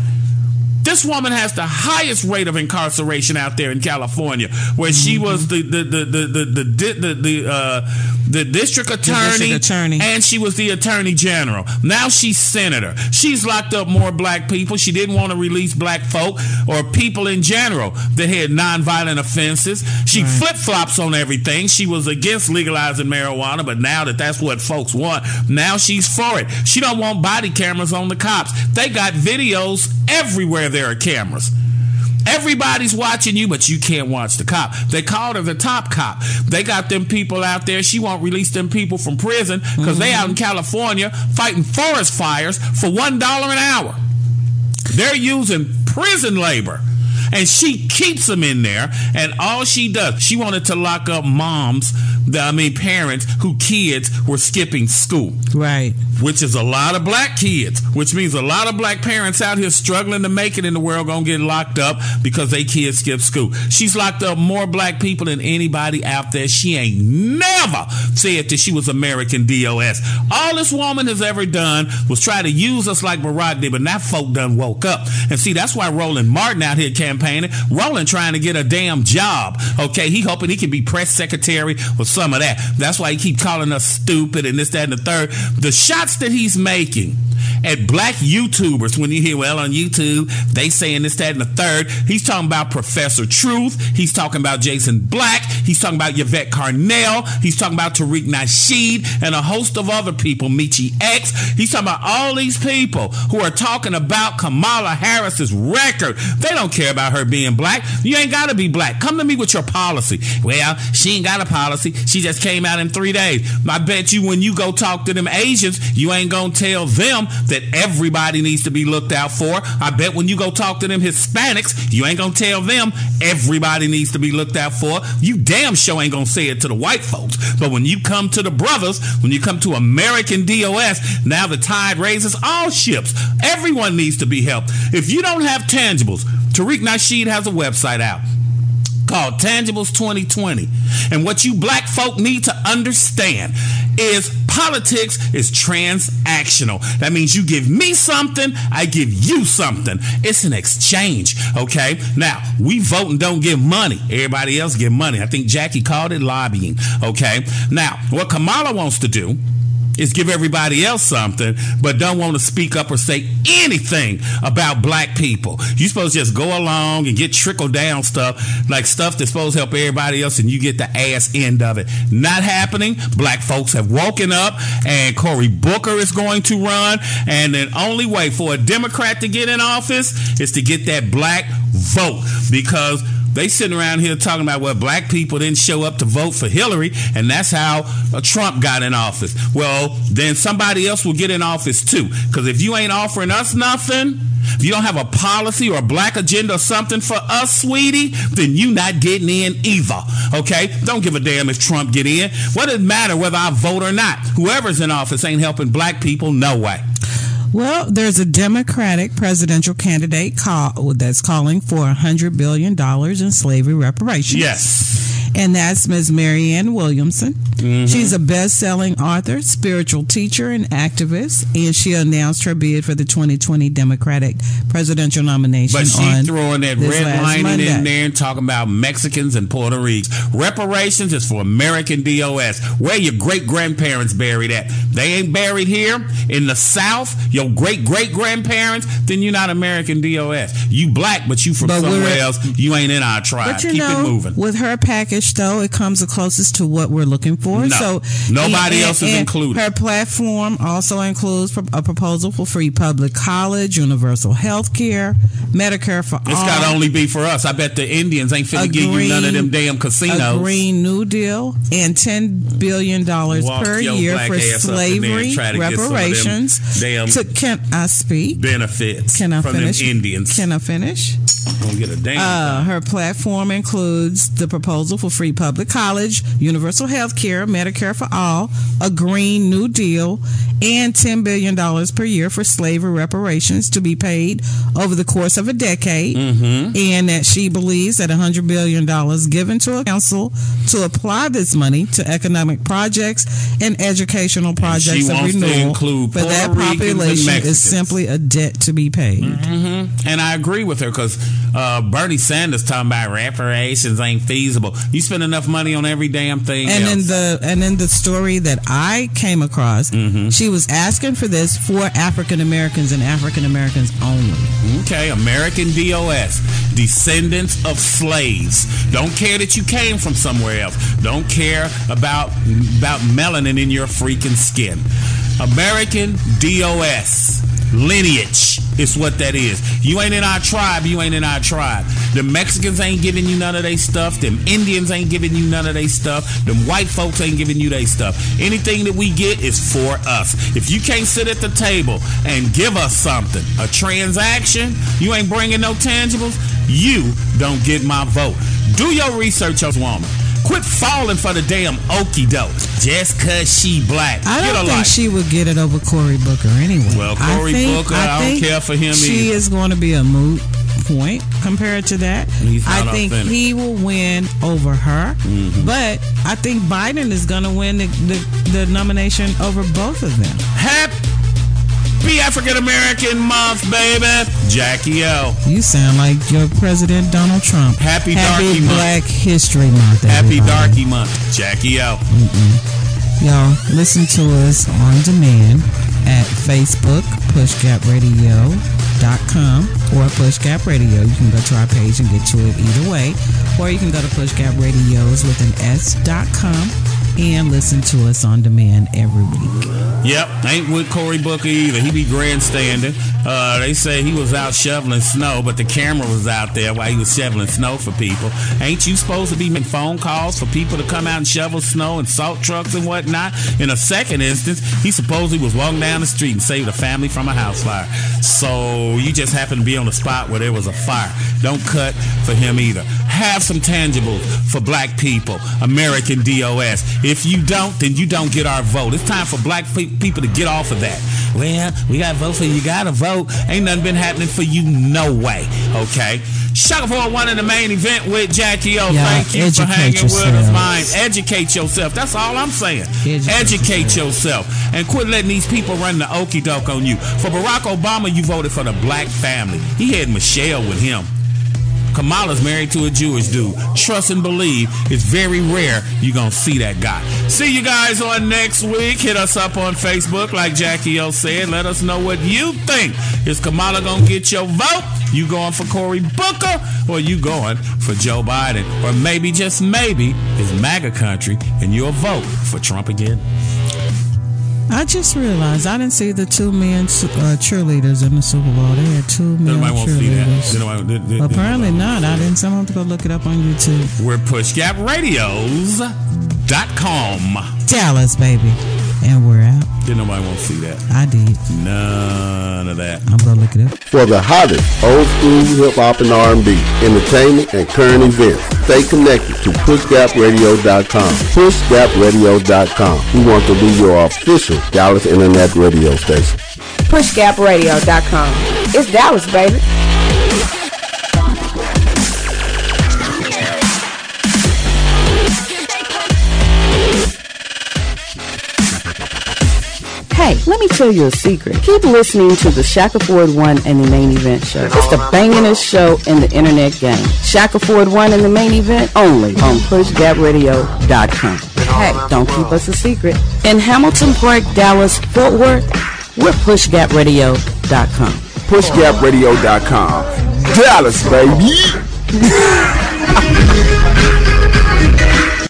This woman has the highest rate of incarceration out there in California, where she was the the the the the the, the, the, uh, the district attorney, attorney. and she was the attorney general. Now she's senator. She's locked up more black people. She didn't want to release black folk or people in general that had nonviolent offenses. She flip flops on everything. She was against legalizing marijuana, but now that that's what folks want, now she's for it. She don't want body cameras on the cops. They got videos everywhere there are cameras. Everybody's watching you, but you can't watch the cop. They called her the top cop. They got them people out there. She won't release them people from prison because they out in California fighting forest fires for one dollar an hour. They're using prison labor. And she keeps them in there, and all she does, she wanted to lock up moms, the- I mean parents, who kids were skipping school Right. which is a lot of black kids, which means a lot of black parents out here struggling to make it in the world gonna get locked up because they kids skip school. She's locked up more black people than anybody out there. She ain't never said that she was American DOS. All this woman has ever done was try to use us like Barack did, but now folk done woke up. And see, that's why Roland Martin out here campaigning. Roland trying to get a damn job. Okay, he hoping he can be press secretary or some of that. That's why he keep calling us stupid and this, that, and the third. The shots that he's making at black YouTubers, when you hear, well, on YouTube, they saying this, that, and the third, he's talking about Professor Truth. He's talking about Jason Black. He's talking about Yvette Carnell. He's talking about Tariq Nasheed and a host of other people, Michi X. He's talking about all these people who are talking about Kamala Harris's record. They don't care about her being black. You ain't got to be black. Come to me with your policy. Well, she ain't got a policy. She just came out in three days. I bet you when you go talk to them Asians, you ain't going to tell them that everybody needs to be looked out for. I bet when you go talk to them Hispanics, you ain't going to tell them everybody needs to be looked out for. You damn sure ain't going to say it to the white folks. But when you come to the brothers, when you come to American DOS, now the tide raises all ships. Everyone needs to be helped. If you don't have tangibles, Tariq Nasheed has a website out called Tangibles 2020. And what you black folk need to understand is Politics is transactional. That means you give me something, I give you something. It's an exchange. Okay. Now we vote and don't give money. Everybody else give money. I think Jackie called it lobbying. Okay. Now what Kamala wants to do is give everybody else something, but don't want to speak up or say anything about black people. You supposed to just go along and get trickle down stuff, like stuff that's supposed to help everybody else, and you get the ass end of it. Not happening. Black folks have woken up, and Cory Booker is going to run, and the only way for a Democrat to get in office is to get that black vote because they sitting around here talking about well black people didn't show up to vote for Hillary and that's how uh, Trump got in office. Well, then somebody else will get in office too cuz if you ain't offering us nothing, if you don't have a policy or a black agenda or something for us, sweetie, then you not getting in either. Okay? Don't give a damn if Trump get in. What does it matter whether I vote or not? Whoever's in office ain't helping black people no way. Well, there's a Democratic presidential candidate call, that's calling for $100 billion in slavery reparations. Yes. And that's Ms. Marianne Williamson. Mhm. She's a best selling author, spiritual teacher, and activist. And she announced her bid for the 2020 Democratic presidential nomination. But she on throwing that red lining in there and talking about Mexicans and Puerto Ricans. Reparations is for American DOS. Where your great grandparents buried at? They ain't buried here in the South. Your great great grandparents. Then you're not American DOS. You black, but you from But somewhere else. You ain't in our tribe. Keep know, it moving. with her package, though, it comes the closest to what we're looking for. No. So Nobody and- else is and included. Her platform also includes a proposal for free public college, universal health care, Medicare for It's all. got to only be for us. I bet the Indians ain't finna give you none of them damn casinos. A Green New Deal and ten billion dollars per year for ass up in there and slavery try to get some of them reparations. damn to, can I speak? benefits Can I from finish? Indians. Can I finish? Don't get a damn. Uh, her platform includes the proposal for free public college, universal health care, Medicare for all, a Green New Deal, and $10 billion per year for slavery reparations to be paid over the course of a decade. Mm-hmm. And that she believes that $100 billion given to a council to apply this money to economic projects and educational projects of renewal for that population is simply a debt to be paid. hmm And I agree with her because uh, Bernie Sanders talking about reparations ain't feasible. You spend enough money on every damn thing. and else. in the and in the story that I came across, Mm-hmm. she was asking for this for African Americans and African Americans only. Okay, American DOS, descendants of slaves. Don't care that you came from somewhere else. Don't care about about melanin in your freaking skin. American DOS lineage is what that is. You ain't in our tribe, you ain't in our tribe. The Mexicans ain't giving you none of their stuff. Them Indians ain't giving you none of their stuff. Them white folks ain't giving you their stuff. Anything that we get is for us. If you can't sit at the table and give us something, a transaction, you ain't bringing no tangibles, you don't get my vote. Do your research, woman. Quit falling for the damn okey doke just cause she black. I don't think life. she would get it over Cory Booker anyway. Well, Cory Booker, I don't care for him She either. is going to be a moot point compared to that. I think authentic. he will win over her, Mhm. but I think Biden is going to win the, the, the nomination over both of them. Happy African American Month, baby. Jackie O. You sound like your President Donald Trump. Happy Happy Darky Month. Black History Month. Happy everybody. Darky Month. Jackie O. Y'all listen to us on demand at Facebook, pushgapradio.com or Push Gap Radio. You can go to our page and get to it either way. Or you can go to Push And listen to us on demand every week. Yep, ain't with Cory Booker either. He be grandstanding. Uh, they say he was out shoveling snow, but the camera was out there while he was shoveling snow for people. Ain't you supposed to be making phone calls for people to come out and shovel snow and salt trucks and whatnot? In a second instance, he supposedly was walking down the street and saved a family from a house fire. So you just happened to be on the spot where there was a fire. Don't cut for him either. Have some tangibles for black people. American DOS. It If you don't, then you don't get our vote. It's time for black pe- people to get off of that. Well, we got to vote for you. You got to vote. Ain't nothing been happening for you. No way. Okay. Shaka 401 in the main event with Jackie O. Yeah, Thank you for hanging with us, mine. Educate yourself. That's all I'm saying. Educate Educate yourself. And quit letting these people run the okey doke on you. For Barack Obama, you voted for the black family. He had Michelle with him. Kamala's married to a Jewish dude. Trust and believe. It's very rare you're going to see that guy. See you guys on next week. Hit us up on Facebook, like Jackie O said. Let us know what you think. Is Kamala going to get your vote? You going for Cory Booker? Or you going for Joe Biden? Or maybe, just maybe, it's MAGA country and you'll vote for Trump again. I just realized I didn't see the two men uh, cheerleaders in the Super Bowl. They had two men Nobody see that. cheerleaders. Nobody- they- they- Apparently not. I didn't. Someone have to go look it up on YouTube. We're pushgapradios.com. Dallas, baby, and we're out. Then nobody won't see that. I did. None of that. I'm gonna look it up. For the hottest old school hip hop and R&B, entertainment, and current events, stay connected to PushGapRadio.com. PushGapRadio.com. We want to be your official Dallas Internet radio station. PushGapRadio.com. It's Dallas, baby. Hey, let me tell you a secret. Keep listening to the Shaka Ford One and the Main Event Show. It's the bangingest show in the internet game. Shaka Ford One and the Main Event only on PushGapRadio.com. Hey, don't keep us a secret. In Hamilton Park, Dallas, Fort Worth, we're PushGapRadio.com. PushGapRadio.com. Dallas, baby. *laughs*